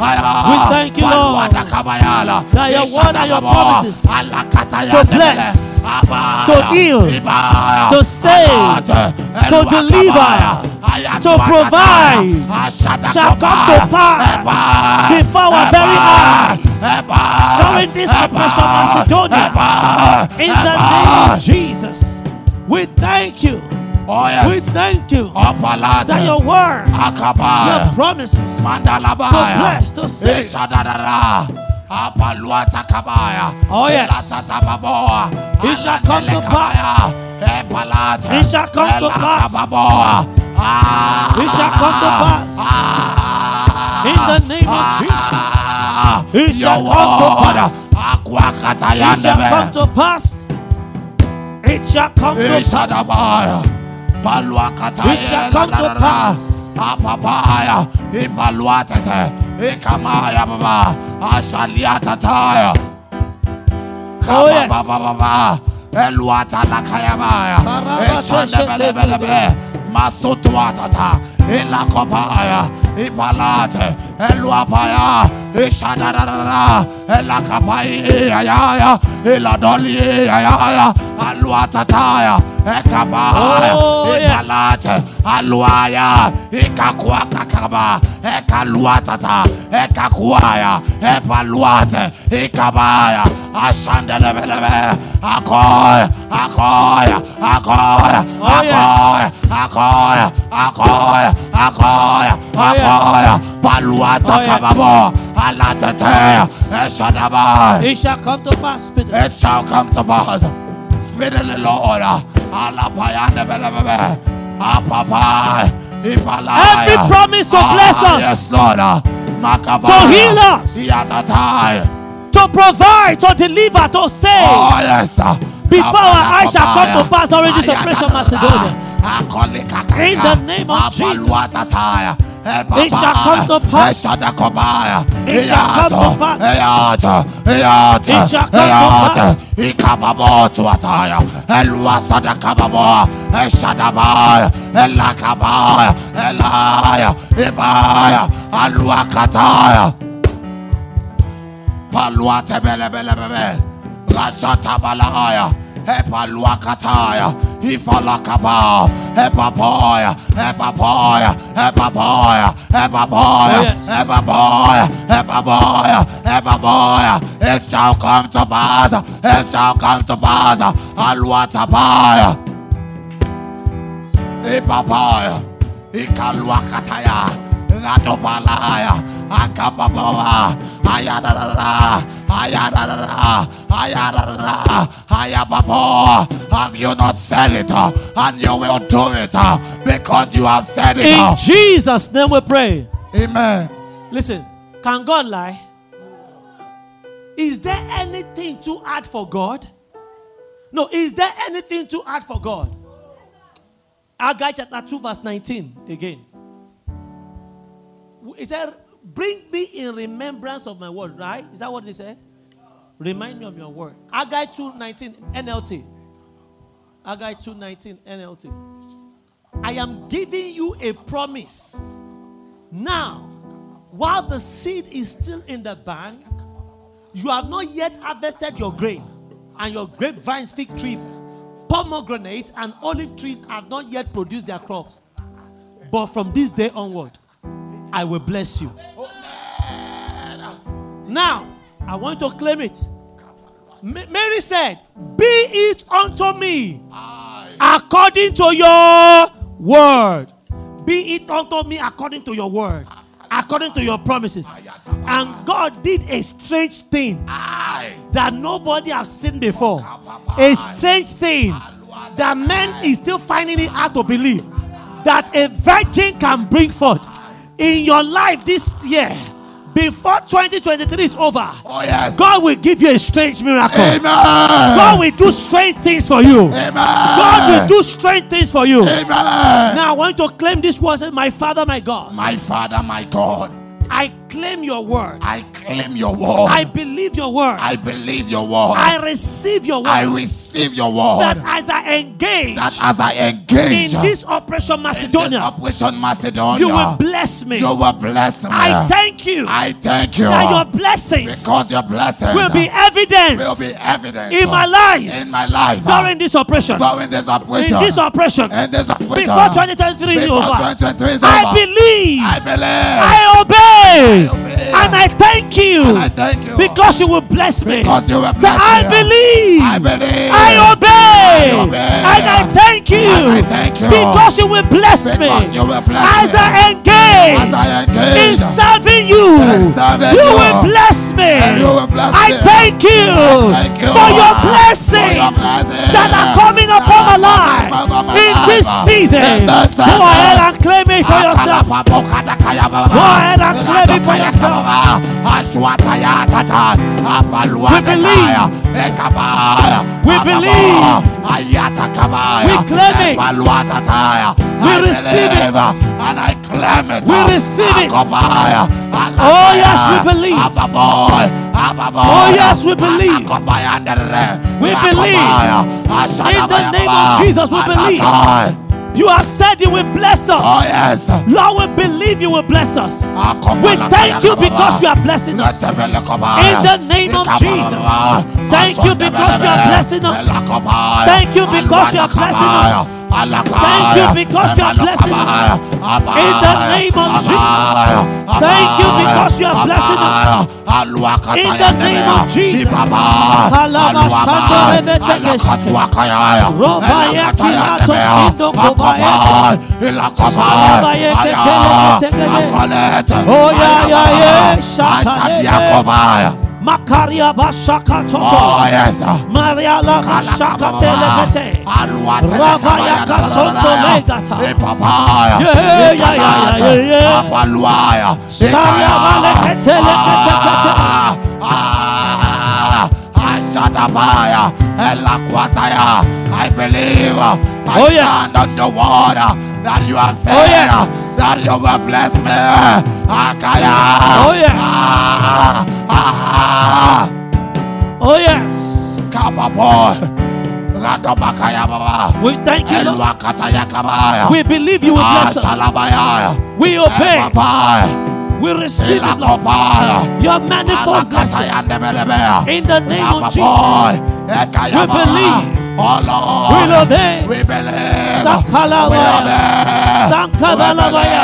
aya. We thank you, Lord, that your word and your promises. To bless, to heal, to save, to deliver, to provide, shall come to pass before our very eyes. During this ebaya, Macedonia, in the name of Jesus, we thank you. Oh We thank you Opalate, that your word, akabaya, your promises, Mandalabaya. To bless, to save. Ishadadara. Apaluata kabaya. Oh, yes. Elatatababoa. It shall come to. Epalate. It shall come to pass. Ah. It shall come to pass. Ah. In the name of Ah. Jesus. It shall come to pass. It shall come to pass. It shall come to pass. It shall come to pass. Apapaya. Ipaluatete. Ikamaya baba. Ashaliatataya. Oh, yes. Kababababa. Eluata lakayabaya. Eshandebelebelebe. Masutuatata. Ilakopaya. Ipalate. Eluapaya. Ishadadadada. Elakapai. Ayaya. Iladoli. Ayaya. Aluatataya. Ekabaya. Oh, yes. Ipalate. Aluaya. Ikakuakakaba. Ekaluatata. Ekakuaya. Epaluate. Ikabaya. Ashandelebelebe. Akoya. Akoya. Akoya. Oh, yes. Akoya. Akoya. Akoya. Oh. Akoya. It shall come to pass. speedily. It shall come to pass. Speedily, Lord. Alapayande belebebe. Apapai. Ipalaya. Every promise to Ah, bless us. Yes, Lord. To heal us. To provide, to deliver, to save. Oh, yes. Before our eyes shall come to pass during this Macedonia. In the name of Jesus. It shall come to pass. It shall come to pass. It shall come to pass. Ikababotu ataya, elwasada kababo, eshadabaya, elakabaya, elaya, ibaya, alwakataya. Paluate bele bele bele, rashata balaya. Epaluakataya, Ifalakaba, Epapoya, Epapoya, Epapoya, Epapoya, oh, Epapoya, Epapoya, Epapoya. It shall come to pass, it shall come to pass. Aluatapaya, Epapaya, Ikaluakataya, Radopalaya, Have you not said it? And you will do it uh, because you have said it. In uh. Jesus' name we pray. Amen. Listen, can God lie? Is there anything too hard for God? No, is there anything too hard for God? Haggai chapter 2, verse 19 again. He said, Bring me in remembrance of my word, right? Is that what he said? Remind me of your word. Haggai 219 NLT. Haggai 219 NLT. I am giving you a promise. Now, while the seed is still in the bank, you have not yet harvested your grain, and your grapevines, fig tree, pomegranate, and olive trees have not yet produced their crops. But from this day onward, I will bless you. Now, I want to claim it. Ma- Mary said, Be it unto me according to your word. Be it unto me according to your word, according to your promises. And God did a strange thing that nobody has seen before. A strange thing that men is still finding it hard to believe that a virgin can bring forth in your life this year. Before 2023 is over, Oh, yes. God will give you a strange miracle. Amen. God will do strange things for you. Amen. God will do strange things for you. Amen. Now I want to claim this word, my Father, my God. My Father, my God, I claim your word. I claim your word. I believe your word. I believe your word. I receive your word. I receive your word. that as I engage that as I engage in this Operation in this Macedonia, Operation Macedonia, you will bless me. you will bless me. I thank you I thank you that your blessings because your blessings will be evident will be evident in my life in my life during this operation. during this operation In this operation, in this operation before 2023 is over, 2023 is I believe, I believe I obey, I obey. And I thank you I thank you because you will bless me. because you will So bless I me. believe, I believe I obey, I obey. and I thank you And I thank you. because you will bless me you will bless as me. I engage as I in serving you. In serving You you. will bless me. And you will bless I me. thank you, thank you for your for blessings your blessings that are coming upon my life coming upon my in this season. Go ahead and claim it for yourself. Go ahead and claim it for yourself. We believe. We believe. We claim it. We receive it. And I claim it. We receive it. Oh yes, we believe. Oh yes, we believe. We believe. In the name of Jesus, we believe. You have said you will bless us. Oh yes. Lord, we believe you will bless us. We thank you because you are blessing us. In the name of Jesus. Thank you because you are blessing us. Thank you because you are blessing us. Thank you because you are blessing us. In the name of Jesus. Thank you because you are blessing us. In the name of Jesus. Kalama shando rebete keshete. Robaya kilato shindo kobaya. Salabaye ketele ketekele. Oh, yeah, yeah, yeah. Makaria bashaka toto. Oh yes. Maria la bashaka telekete. Rabaya kasonto legata. Yeah, yeah, yeah, yeah, yeah, yeah. Sharia malekete lekete kete. Ekabaya, Elakwataya. I believe. I Oh, yes. stand on the word that you have said Oh, yes. that you will bless me. Akaya. Oh, yes. Ah, ah, Oh, yes. Kapapo. We thank you, Lord. We believe you will bless us. Ashalabaya. We obey. We receive it, Lord. Your manifold blessings. In the name of Jesus. We believe. Oh Lord. Obey. We believe. We obey. Sankalalabaya.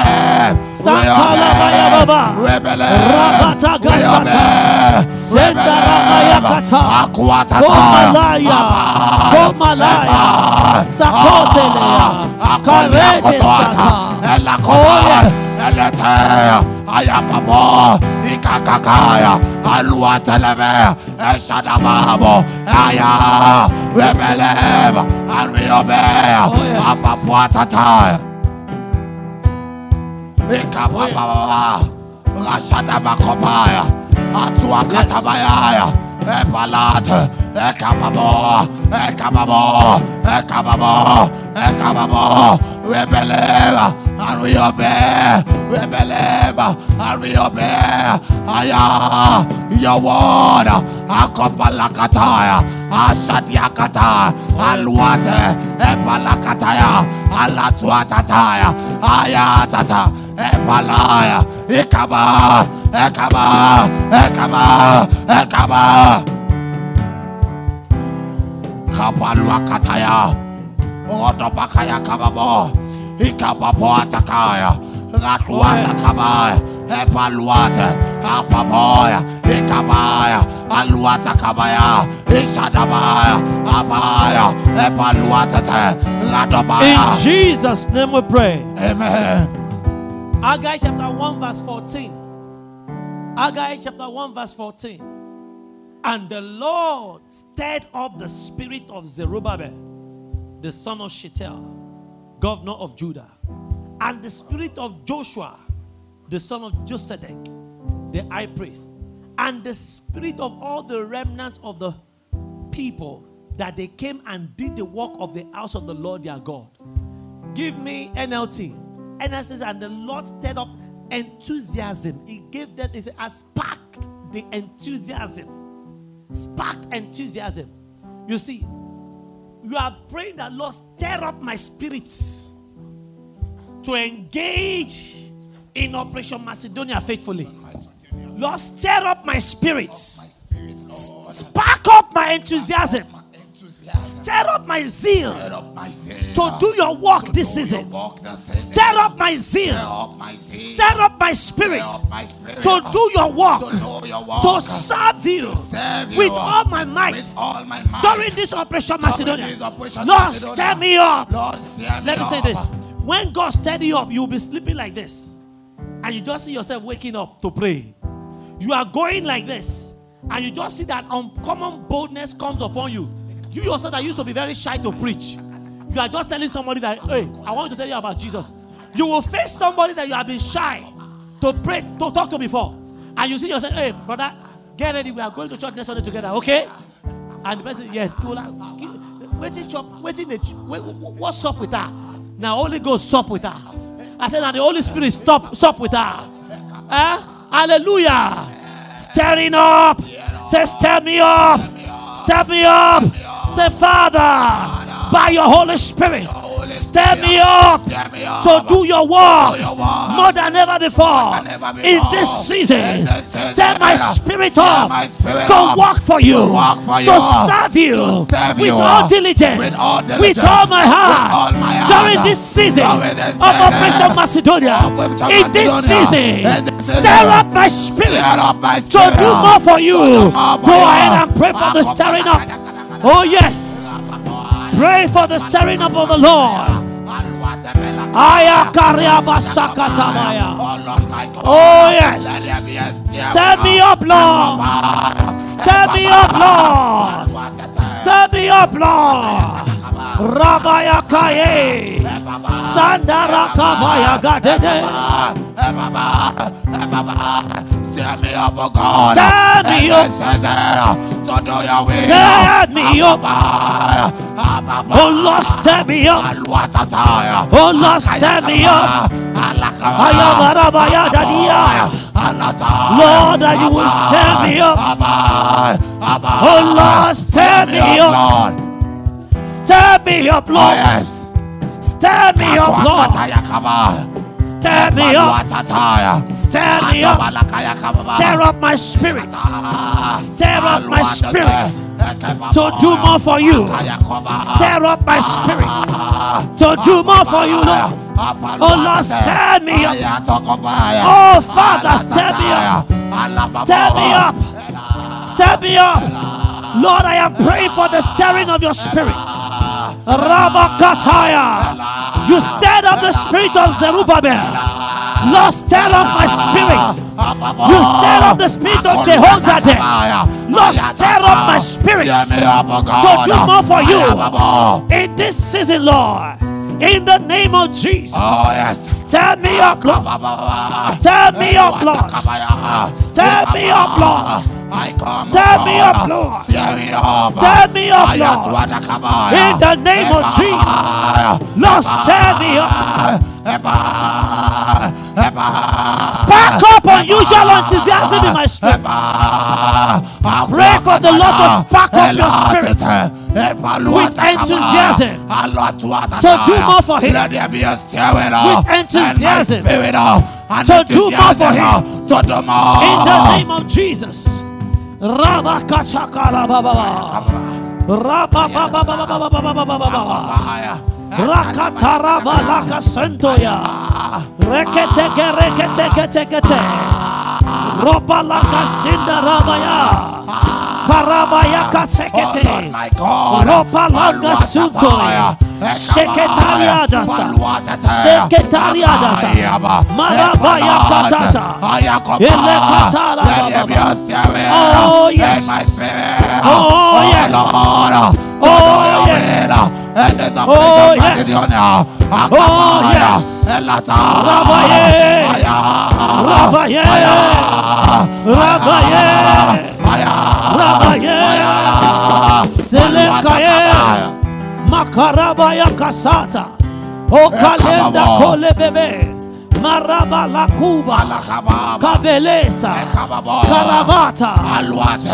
We believe. Baba. We believe. Rabata gasata. Sendaramaya believe. kata. Akwatata. Komalaya. Komalaya. Oh, Karede sata. Oh, yes. Elete. Ayapabo. Ikakakaya. Aluateleme. Eshadababo. Aya. We believe and we obey. Oh. Apapuatata. Ikapapapa. Rashadamakopaya. Atuakatabaya. Epalate. Eh, Ekababo. Ekababo. Eh, Ekababo. Eh, Ekababo. We believe and we obey. We believe and we obey. Aya. Your word. Akopalakataya. Ashadiakata. Alwate. Epalakataya. Alatuatataya. Ayatata. Epalaya. Ekaba. Ekaba. Ekaba. Ekaba. Kapaluakataya. Kababo. Ikapapo atakaya. Ratuata kabaya. Epaluate. Apaboya. Ikabaya. Ishadabaya. Abaya. Epaluate te. Radobaya. In Jesus' name we pray. Amen. Haggai chapter 1, verse 14. Haggai chapter 1, verse 14. And the Lord stirred up the spirit of Zerubbabel, the son of Shealtiel, governor of Judah, and the spirit of Joshua, the son of Josedech, the high priest, and the spirit of all the remnants of the people that they came and did the work of the house of the Lord their God. Give me NLT. NLT says, and the Lord stirred up enthusiasm. He gave them, he said, I sparked the enthusiasm. Sparked enthusiasm. You see, you are praying that Lord stir up my spirits to engage in Operation Macedonia faithfully. Lord, stir up my spirits. Spark up my enthusiasm. Stir up my zeal to do your work this season. Stir up my zeal. Stir up my spirit to do your work, to serve you with all my might during this Operation Macedonia. Lord, stir me up. Let me say this. When God stir you up, you'll be sleeping like this. And you just see yourself waking up to pray. You are going like this. And you just see that uncommon boldness comes upon you. You yourself that used to be very shy to preach. You are just telling somebody that, hey, I want to tell you about Jesus. You will face somebody that you have been shy to pray, to talk to before. And you see yourself, hey, brother, get ready. We are going to church next Sunday together, okay? And the person, yes, waiting, waiting, what's up with her? Now, Holy Ghost, stop with her. I said, now the Holy Spirit, stop, stop with her. Eh? Hallelujah. Stirring up. Say, stir me up. Stir me up. Say, Father, by your Holy Spirit, stir me up to do your work more than ever before. In this season, stir my spirit up to work for you, to serve you with all diligence, with all my heart during this season of Operation Macedonia. In this season, stir up my spirit to do more for you. Go ahead and pray for the stirring up. Oh, yes. Pray for the stirring up of the Lord. Oh, yes. Stir me up, Lord. Stir me up, Lord. Stir me up, Lord. Rabaya kaye. Sandara kabaya gadede. Stir me up, oh God. Stir me up. Necessary do your will. Stir me up. Ababa, Ababa. Oh Lord, stir me up. Oh Lord, stir me up. Alakaba. Ayabarabayadadia. Alata. Lord, that you will stir me up. Oh Lord, stir me up. Stir me up, Lord. yes. Stir me up, Lord. Stir me up. Stir me up. Stir up my spirit. Ah. Stir up my Alwatate. spirit to do more for you. Stir up my spirit Ah. to do more for you, Lord. Oh Lord, stir me up. Oh Father, stir me up. Stir me up. Stir me up. Lord, I am praying for the stirring of your spirit. Rabakataya. You stirred up the spirit of Zerubbabel. Lord, stir up my spirit. You stir up the spirit of Jehoshaphat. Lord, stir up my spirit to do more for you in this season, Lord. In the name of Jesus. Oh yes. Stir me up, Lord. Stir me up, Lord. Stir me up, Lord. I come, Stir me up, Lord. Stir me up. Stir me up, Lord. In the name of Jesus. Lord, stir me up. Spark up unusual enthusiasm in my spirit. Pray for the Lord to spark up your spirit with enthusiasm to do more for Him. Let there be a stirring up With enthusiasm and my spirit up and to do more for Him. To do more. In the name of Jesus. Rakatarabalaka Sentoya Reketeke Reketeke Tekete Robalaka Sindarabaya Karabaya Kasekete Robalanga Suntoya Seketaria dasa. Seketaria dasa. Marabaya katata. Ele katara bababa. Oh, yes. In my spirit. Oh, yes. Lord. Oh, yes. And there's a Oh, precious yes. Macedonia. Oh, yes. Elata. Rabaye. Aya. Rabaye. Rabaye. Aya. Rabaye. Selekaye. Makarabaya kasata. O kalenda Ekababa. Kole bebe. Maraba la kuba. Alakababa. Kabelesa. Karabata.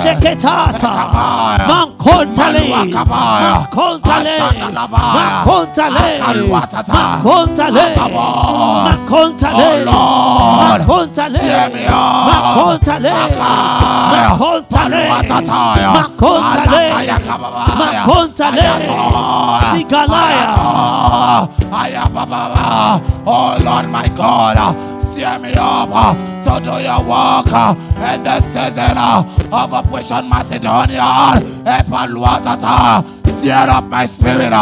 Sheketata. Mankontale. Mankontale. Mankontale. Mankontale. Mankontale. Oh. Mankontale. Up. Mankontale. Mankontale. Mankontale. Mankontale. Sigalaya. Oh Lord my God, stir me up to do your work in the season of Operation Macedonia. Up my spirit.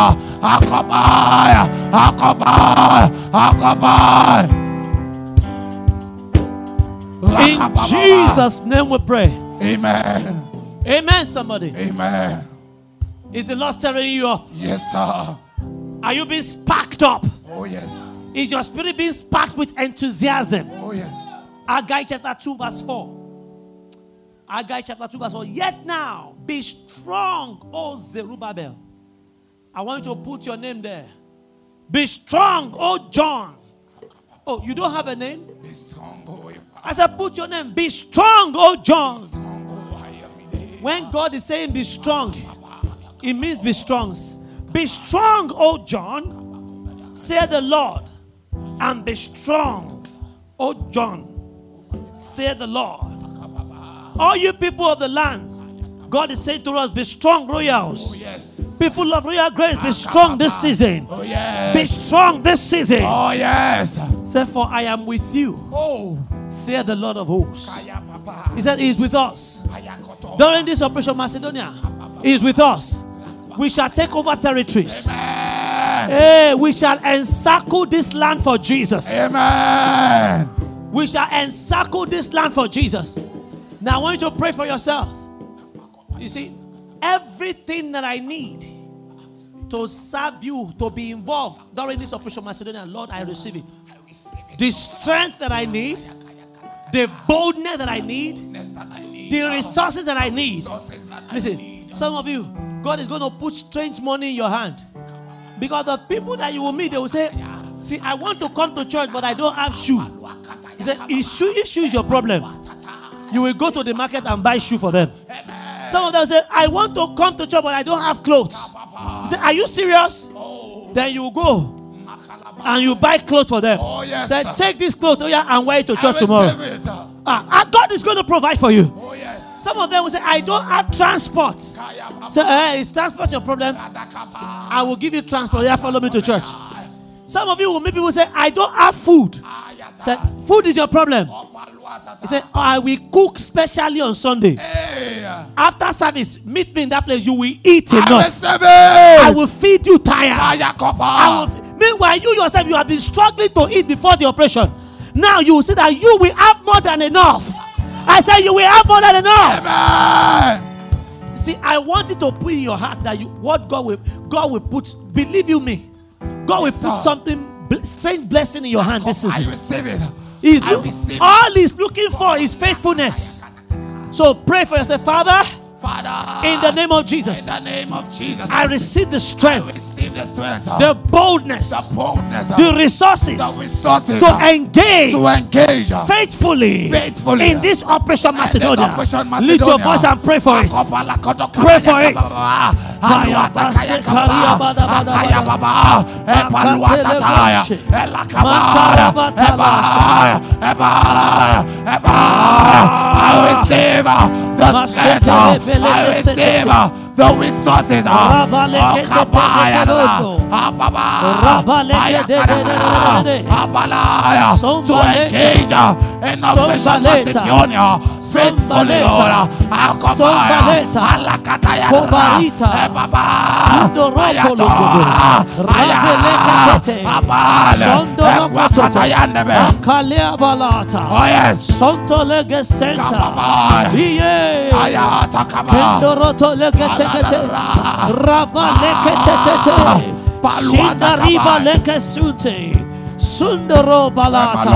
In Jesus' name we pray. Amen. Amen, somebody. Amen. Is the Lord stirring you up? Yes, sir. Are you being sparked up? Oh, yes. Is your spirit being sparked with enthusiasm? Oh, yes. Haggai chapter 2, verse 4. Haggai chapter 2, verse 4. Yet now, be strong, O Zerubbabel. I want you to put your name there. Be strong, O John. Oh, you don't have a name? Be strong, oh, you I said, put your name. Be strong, O John. strong, oh, I am in it. When God is saying be strong, it means be strong. Be strong, O John, say the Lord, and be strong, O John, said the Lord. All you people of the land, God is saying to us, be strong, Oh, royals. yes. People of Royal Grace, be strong this season. Oh, yes. Be strong this season. Oh, yes. Say, for I am with you, Oh, Said the Lord of hosts. He said, He is with us. During this Operation Macedonia, He is with us. We shall take over territories. Amen. Hey, we shall encircle this land for Jesus. Amen. We shall encircle this land for Jesus. Now, I want you to pray for yourself. You see, everything that I need to serve you, to be involved during this Operation Macedonia, Lord, I receive it. I receive it. The strength that I need, the boldness that I need, Next that I need. the resources that I need, Listen, some of you, God is going to put strange money in your hand. Because the people that you will meet, they will say, See, I want to come to church, but I don't have shoe. He said, If shoe, if shoe is your problem, you will go to the market and buy shoe for them. Some of them say, I want to come to church, but I don't have clothes. He said, Are you serious? Then you go and you buy clothes for them. Oh, yes, Say, take this clothes oh yeah, and wear it to church tomorrow. Ah, ah, God is going to provide for you. Oh, yes. Some of them will say, I don't have transport. Baba. Say, eh, is transport your problem? I will give you transport. Yeah, follow me to church. Some of you will meet people say, I don't have food. Say, food is your problem. He said, I will cook specially on Sunday. Hey. After service, meet me in that place. You will eat enough. I will feed you tired. Kaya I will f- Meanwhile, you yourself, you have been struggling to eat before the operation. Now you will see that you will have more than enough. I say you will have more than enough. Amen. See, I want to put in your heart that you what God will God will put. Believe you me, God will put something strange blessing in your hand this oh, I receive it. He's I look- all he's looking for is faithfulness. So pray for yourself, Father, Father. in the name of Jesus, In the name of Jesus. I receive the strength, the strength. the boldness, the boldness. the resources the resources. to engage to engage. faithfully, Faithfully. in this Operation In this Macedonia. Lift your voice and pray for it. Pray for it. I ah. receive uh, the strength. Uh, I receive uh, the resources. Ah, to engage in Operation Macedonia faithfully, Lord. Akabaya, ah. ah, Alakataya, Kobarita, eh, Ebaba, Sindoroko Ayato, Rabelekatete, Abale, Ekwakatayandebe. Eh, Kalea balata. Oh yes. Sonto lege senta. Kababa. Iye. Ayata kaba. Kendoroto lege Raba leke tetete. Shinda riba leke sunte. Sundoro balata.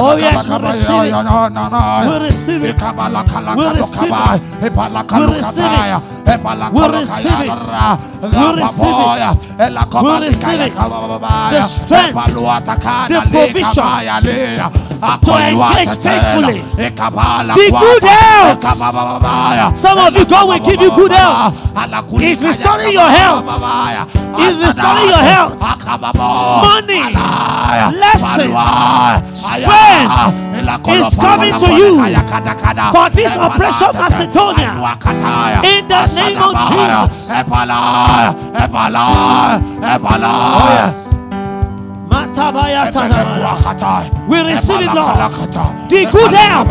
Oh yes, we receive it. We receive it. We receive it. We receive it. We receive it. We receive it. We receive it. The strength, the provision to engage faithfully. The good health. Some of you, God will give you good health. He's restoring your health. He's restoring your health. Money, lessons, strength is coming to you for this Operation Macedonia. In the name of Jesus. Oh, yes. We receive it, Lord. The good health,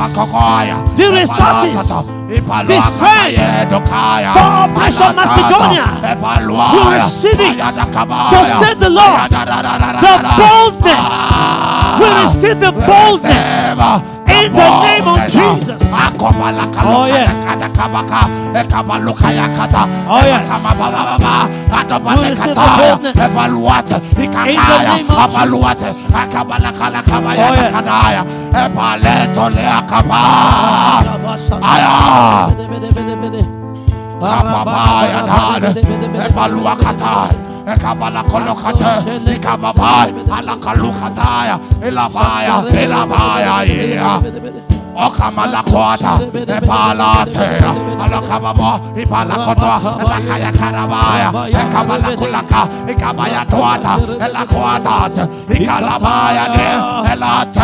the resources, the strength for Operation Macedonia. We receive it to say the Lord. The boldness. We receive the boldness in the name of Jesus. Oh, yes. Oh, yes. We receive the boldness. In the name of Jesus. Yes. Kababaya dad, ebalua katai, ekabala kolokate, ikababai, alakalukataya, elabaya, elabaya, yeah. Okamala kwata, epalate, alakababa, ipalakoto, elakaya karabaya, ekabala kulaka, ikabaya tuata, elakwata, ikalabaya de, elate,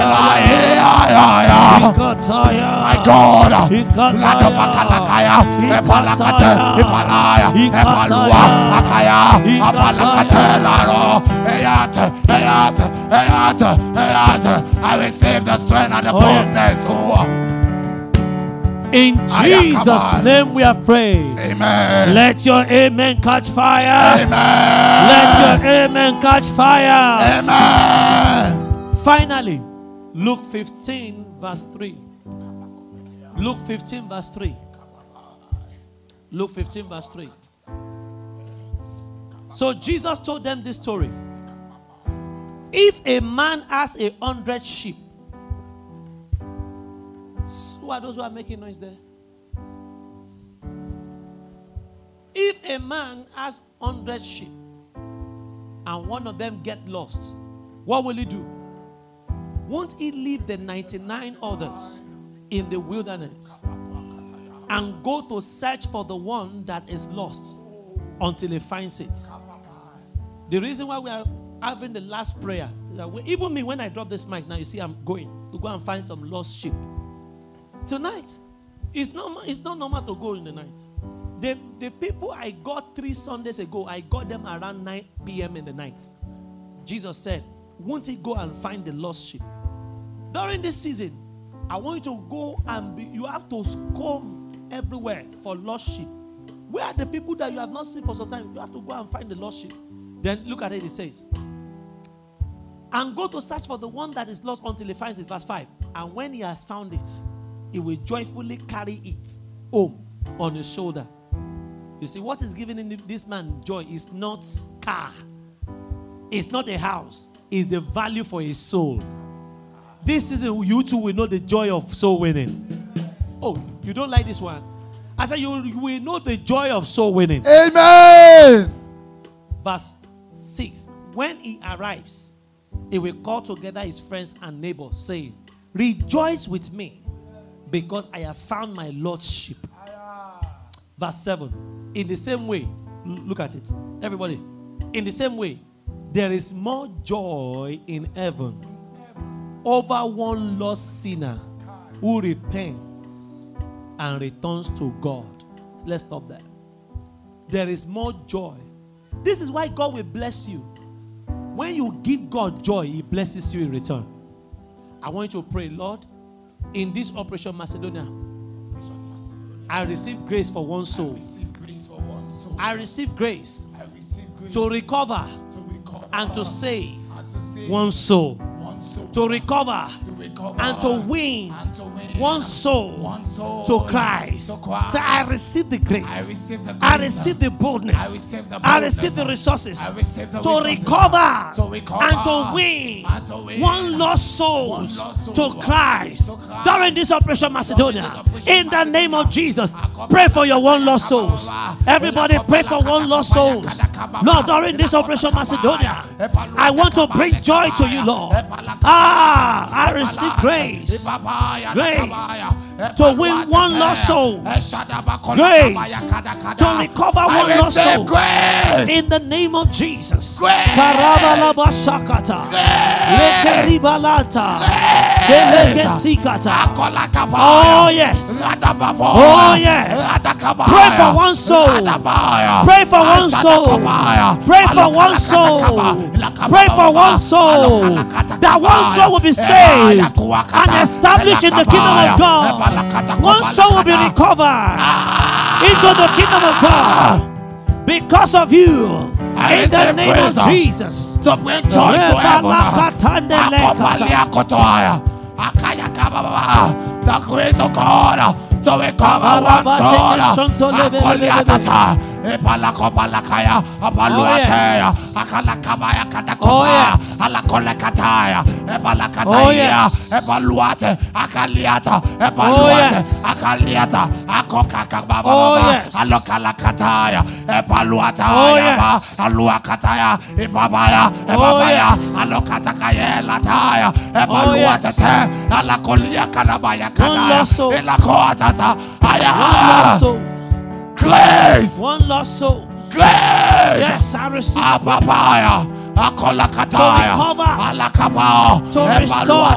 elaya, my God, Ladobakalakaya, Epalakate, Epalaya, Epalua, Akaya, Apalakate, Laro, Eyate, Eyate, Eyate, Eyate. I receive the strength and the boldness. In Jesus' name we have prayed. Amen. Let your amen catch fire. Amen. Let your amen catch fire. Amen. Finally, Luke 15, verse 3. Luke 15, verse 3. Luke 15, verse 3. So Jesus told them this story. If a man has a hundred sheep, who are those who are making noise there? If a man has 100 sheep and one of them get lost, what will he do? Won't he leave the 99 others in the wilderness and go to search for the one that is lost until he finds it? The reason why we are having the last prayer even me, when I drop this mic now, you see I'm going to go and find some lost sheep. Tonight, it's normal, it's not normal to go in the night. The, the people I got three Sundays ago, I got them around 9 p.m. in the night. Jesus said, Won't he go and find the lost sheep? During this season, I want you to go and be, you have to comb everywhere for lost sheep. Where are the people that you have not seen for some time? You have to go and find the lost sheep. Then look at it, it says, and go to search for the one that is lost until he finds it. Verse 5. And when he has found it, he will joyfully carry it home on his shoulder. You see, what is giving in this man joy is not car, it's not a house, it's the value for his soul. This season, you too will know the joy of soul winning. Oh, you don't like this one? I said, you, you will know the joy of soul winning. Amen. Verse 6 When he arrives, he will call together his friends and neighbors, saying, Rejoice with me, because I have found my Lord's sheep. Verse 7 In the same way, look at it, everybody. In the same way, there is more joy in heaven over one lost sinner who repents and returns to God. Let's stop there. There is more joy. This is why God will bless you. When you give God joy, He blesses you in return. I want you to pray, Lord, in this Operation Macedonia, I receive grace for one soul. Receive grace for one soul. I receive grace I receive grace to recover and to save and to save one soul, to recover to recover and to win and to win one soul one soul to Christ. To Christ. Say, I receive the grace. I receive the I receive the boldness. I receive the I receive the resources I receive the to resources. recover, To recover. and to win, And to win. one lost soul. to Christ To Christ. during this Operation Macedonia. Operation In the name of. Jesus, pray for your one lost souls. Everybody pray for one lost souls. Lord, during this Operation Macedonia, I want to bring joy to you, Lord. Ah, I receive grace. Grace to win one lost soul. Grace to recover one lost soul. grace. In the name of Jesus. Grace. Grace. Lekeribalanta. Grace. Delegesikata. Oh Oh, yes. Oh, yes. Pray for one soul. Pray for one soul. Pray for one soul. Pray for one soul. That one soul will be saved and established in the kingdom of God. One soul will be recovered ah. into the kingdom of God because of you. In the name of ah. Jesus. to bring joy to. Ah. Akopaliakotoaya. Akayakababa. The grace of God to recover one soul. Akoliatata. Epalakopalakaya. Apaluateya. Akalakabaya Oh, katakopa. yes. Alakolekataya. Oh, Epalakataya. yes. Epaluate. Akaliata. Oh, Epaluate. yes. Akaliata. Akokakababa. Oh, yes. Alokalakataya. Epaluata. Oh, Yaba. yes. Aluakataya. Ipabaya. Oh, Epabaya. yes. Alokatakayela taya. Epaluatete. Alakolia kalabaya One kanaya. lost soul. Elakoatata. Aya. One. Grace. One lost soul. Grace. Yes, I receive. Apapaya. Akolakataya. To recover. To restore.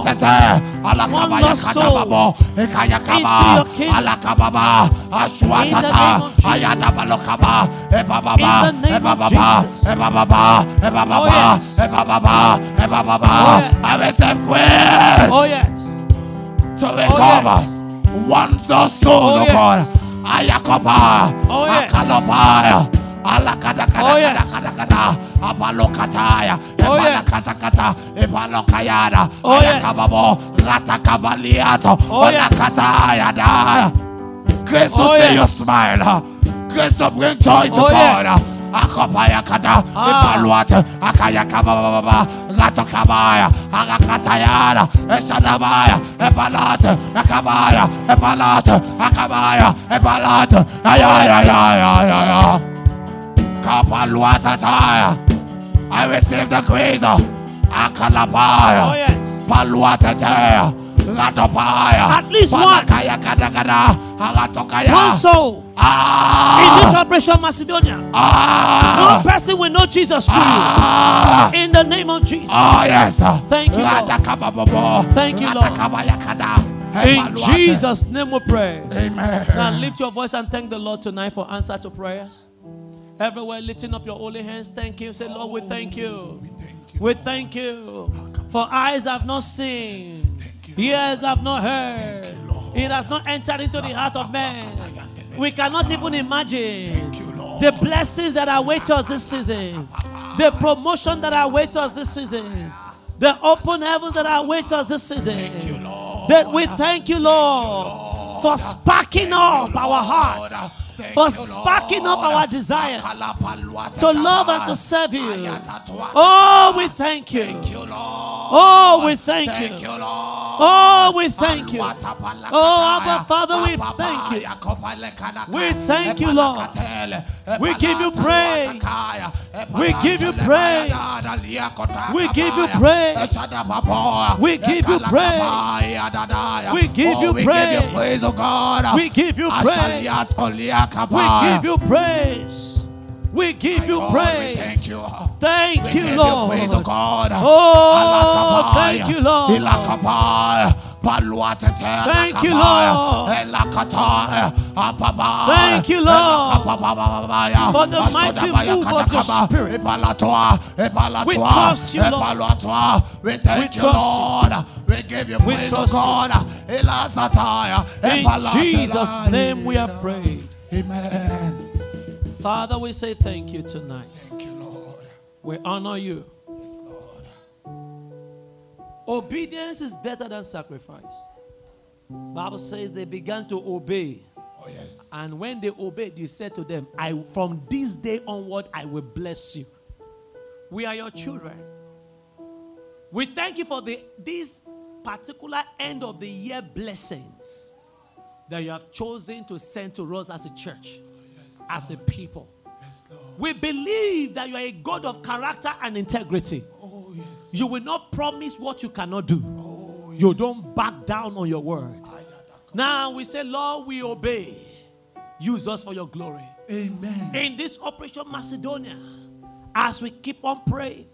Alakabaya lost soul. kadababo. Ekayakaba. Into your kingdom. Alakababa. Ashwatata. of Jesus. Ayadabalokaba. Ebababa. In the name of Ebababa. Ebababa. Ebababa. Oh, yes. Ebababa. Ebababa. Oh. I receive grace Oh, yes. to recover oh, one lost soul, Oh, oh God. Yes. Ayakaba, Oh. Akalopaya, Alakada kada Oh, kada yes. kada kada, Abalokataya, Oh, yes. Ebalakatakata, Ebalokayada. Ayakababo, Ratakabaliato, Oh, yes. Olakataya da. Grace to Oh, see your smile. Grace to bring joy to God. yes. Akopaya kada, Ah. Ebaluate, Akayakababa, Ratokabaya, Agakatayada, Eshadabaya, Ebalate, Akabaya, Ebalate, Akabaya, Ebalate, Ayaya, ayaya, ayaya. Kapaluatataya. I receive the grace. Akalapaya. Oh, yes. Paluatataya. At least one. Palakaya kadagada. Aratokaya. One soul in Ah. this operation Macedonia. Ah. One person will know Jesus to you. Ah. In the name of Jesus. Oh yes. Thank you, Lord. Thank you, Lord. In Jesus' name we pray. Amen. Now lift your voice and thank the Lord tonight for answer to prayers. Everywhere lifting up your holy hands, thank you. Say, Lord, we thank you. We thank you. For eyes have not seen, ears have not heard. It has not entered into the heart of man. We cannot even imagine the blessings that await us this season, the promotion that awaits us this season, the open heavens that awaits us this season. That we thank you, Lord, for sparking up our hearts, for sparking up our desires to love and to serve you. Oh, we thank you. Oh, oh, we thank you. Oh, oh, we thank you. Oh, Abba Father, we thank you. We thank you, Lord. We give you praise. We give you praise. We give you praise. We give you praise. We give you Oh, we give you praise. praise, oh. We give you praise. We give you give you God, praise. thank you. Thank We you, give Lord. praise, oh God. Oh, thank you, Lord. Thank you, Lord. Thank you, Lord. For the mighty move of your Spirit. We trust you, Lord. We thank We you, you. Lord. We give you We praise, oh trust you. God. In Jesus' name we have prayed. Amen. Father, we say thank you tonight. Thank you, Lord. We honor you. Yes, Lord. Obedience is better than sacrifice. Bible says they began to obey. Oh, yes. And when they obeyed, you said to them, I from this day onward I will bless you. We are your children. We thank you for the this particular end of the year blessings that you have chosen to send to us as a church, as a people. Yes, We believe that you are a God of character and integrity. Oh, yes. You will not promise what you cannot do. Oh, You don't back down on your word. Now we say, Lord, we obey. Use us for your glory. Amen. In this Operation Macedonia, as we keep on praying,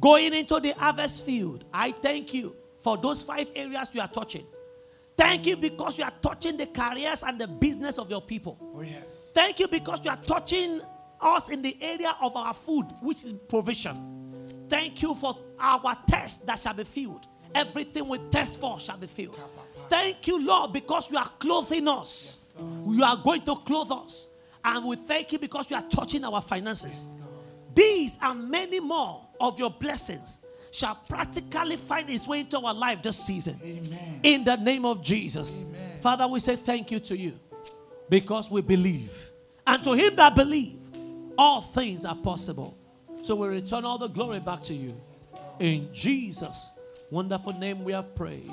going into the harvest field, I thank you for those five areas you are touching. Thank you because you are touching the careers and the business of your people. Oh, yes. Thank you because you are touching us in the area of our food, which is provision. Thank you for our test that shall be filled. Everything we test for shall be filled. Thank you, Lord, because you are clothing us. You are going to clothe us. And we thank you because you are touching our finances. These and many more of your blessings shall practically find its way into our life this season. Amen. In the name of Jesus. Father, we say thank you to you because we believe. And to him that believe, all things are possible. So we return all the glory back to you. In Jesus' wonderful name we have prayed.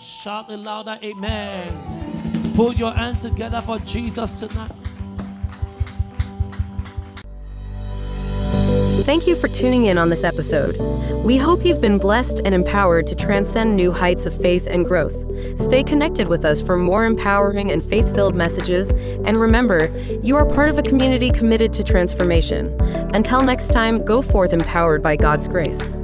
Shout a louder amen. Put your hands together for Jesus tonight. Thank you for tuning in on this episode. We hope you've been blessed and empowered to transcend new heights of faith and growth. Stay connected with us for more empowering and faith filled messages. And remember, you are part of a community committed to transformation. Until next time, go forth empowered by God's grace.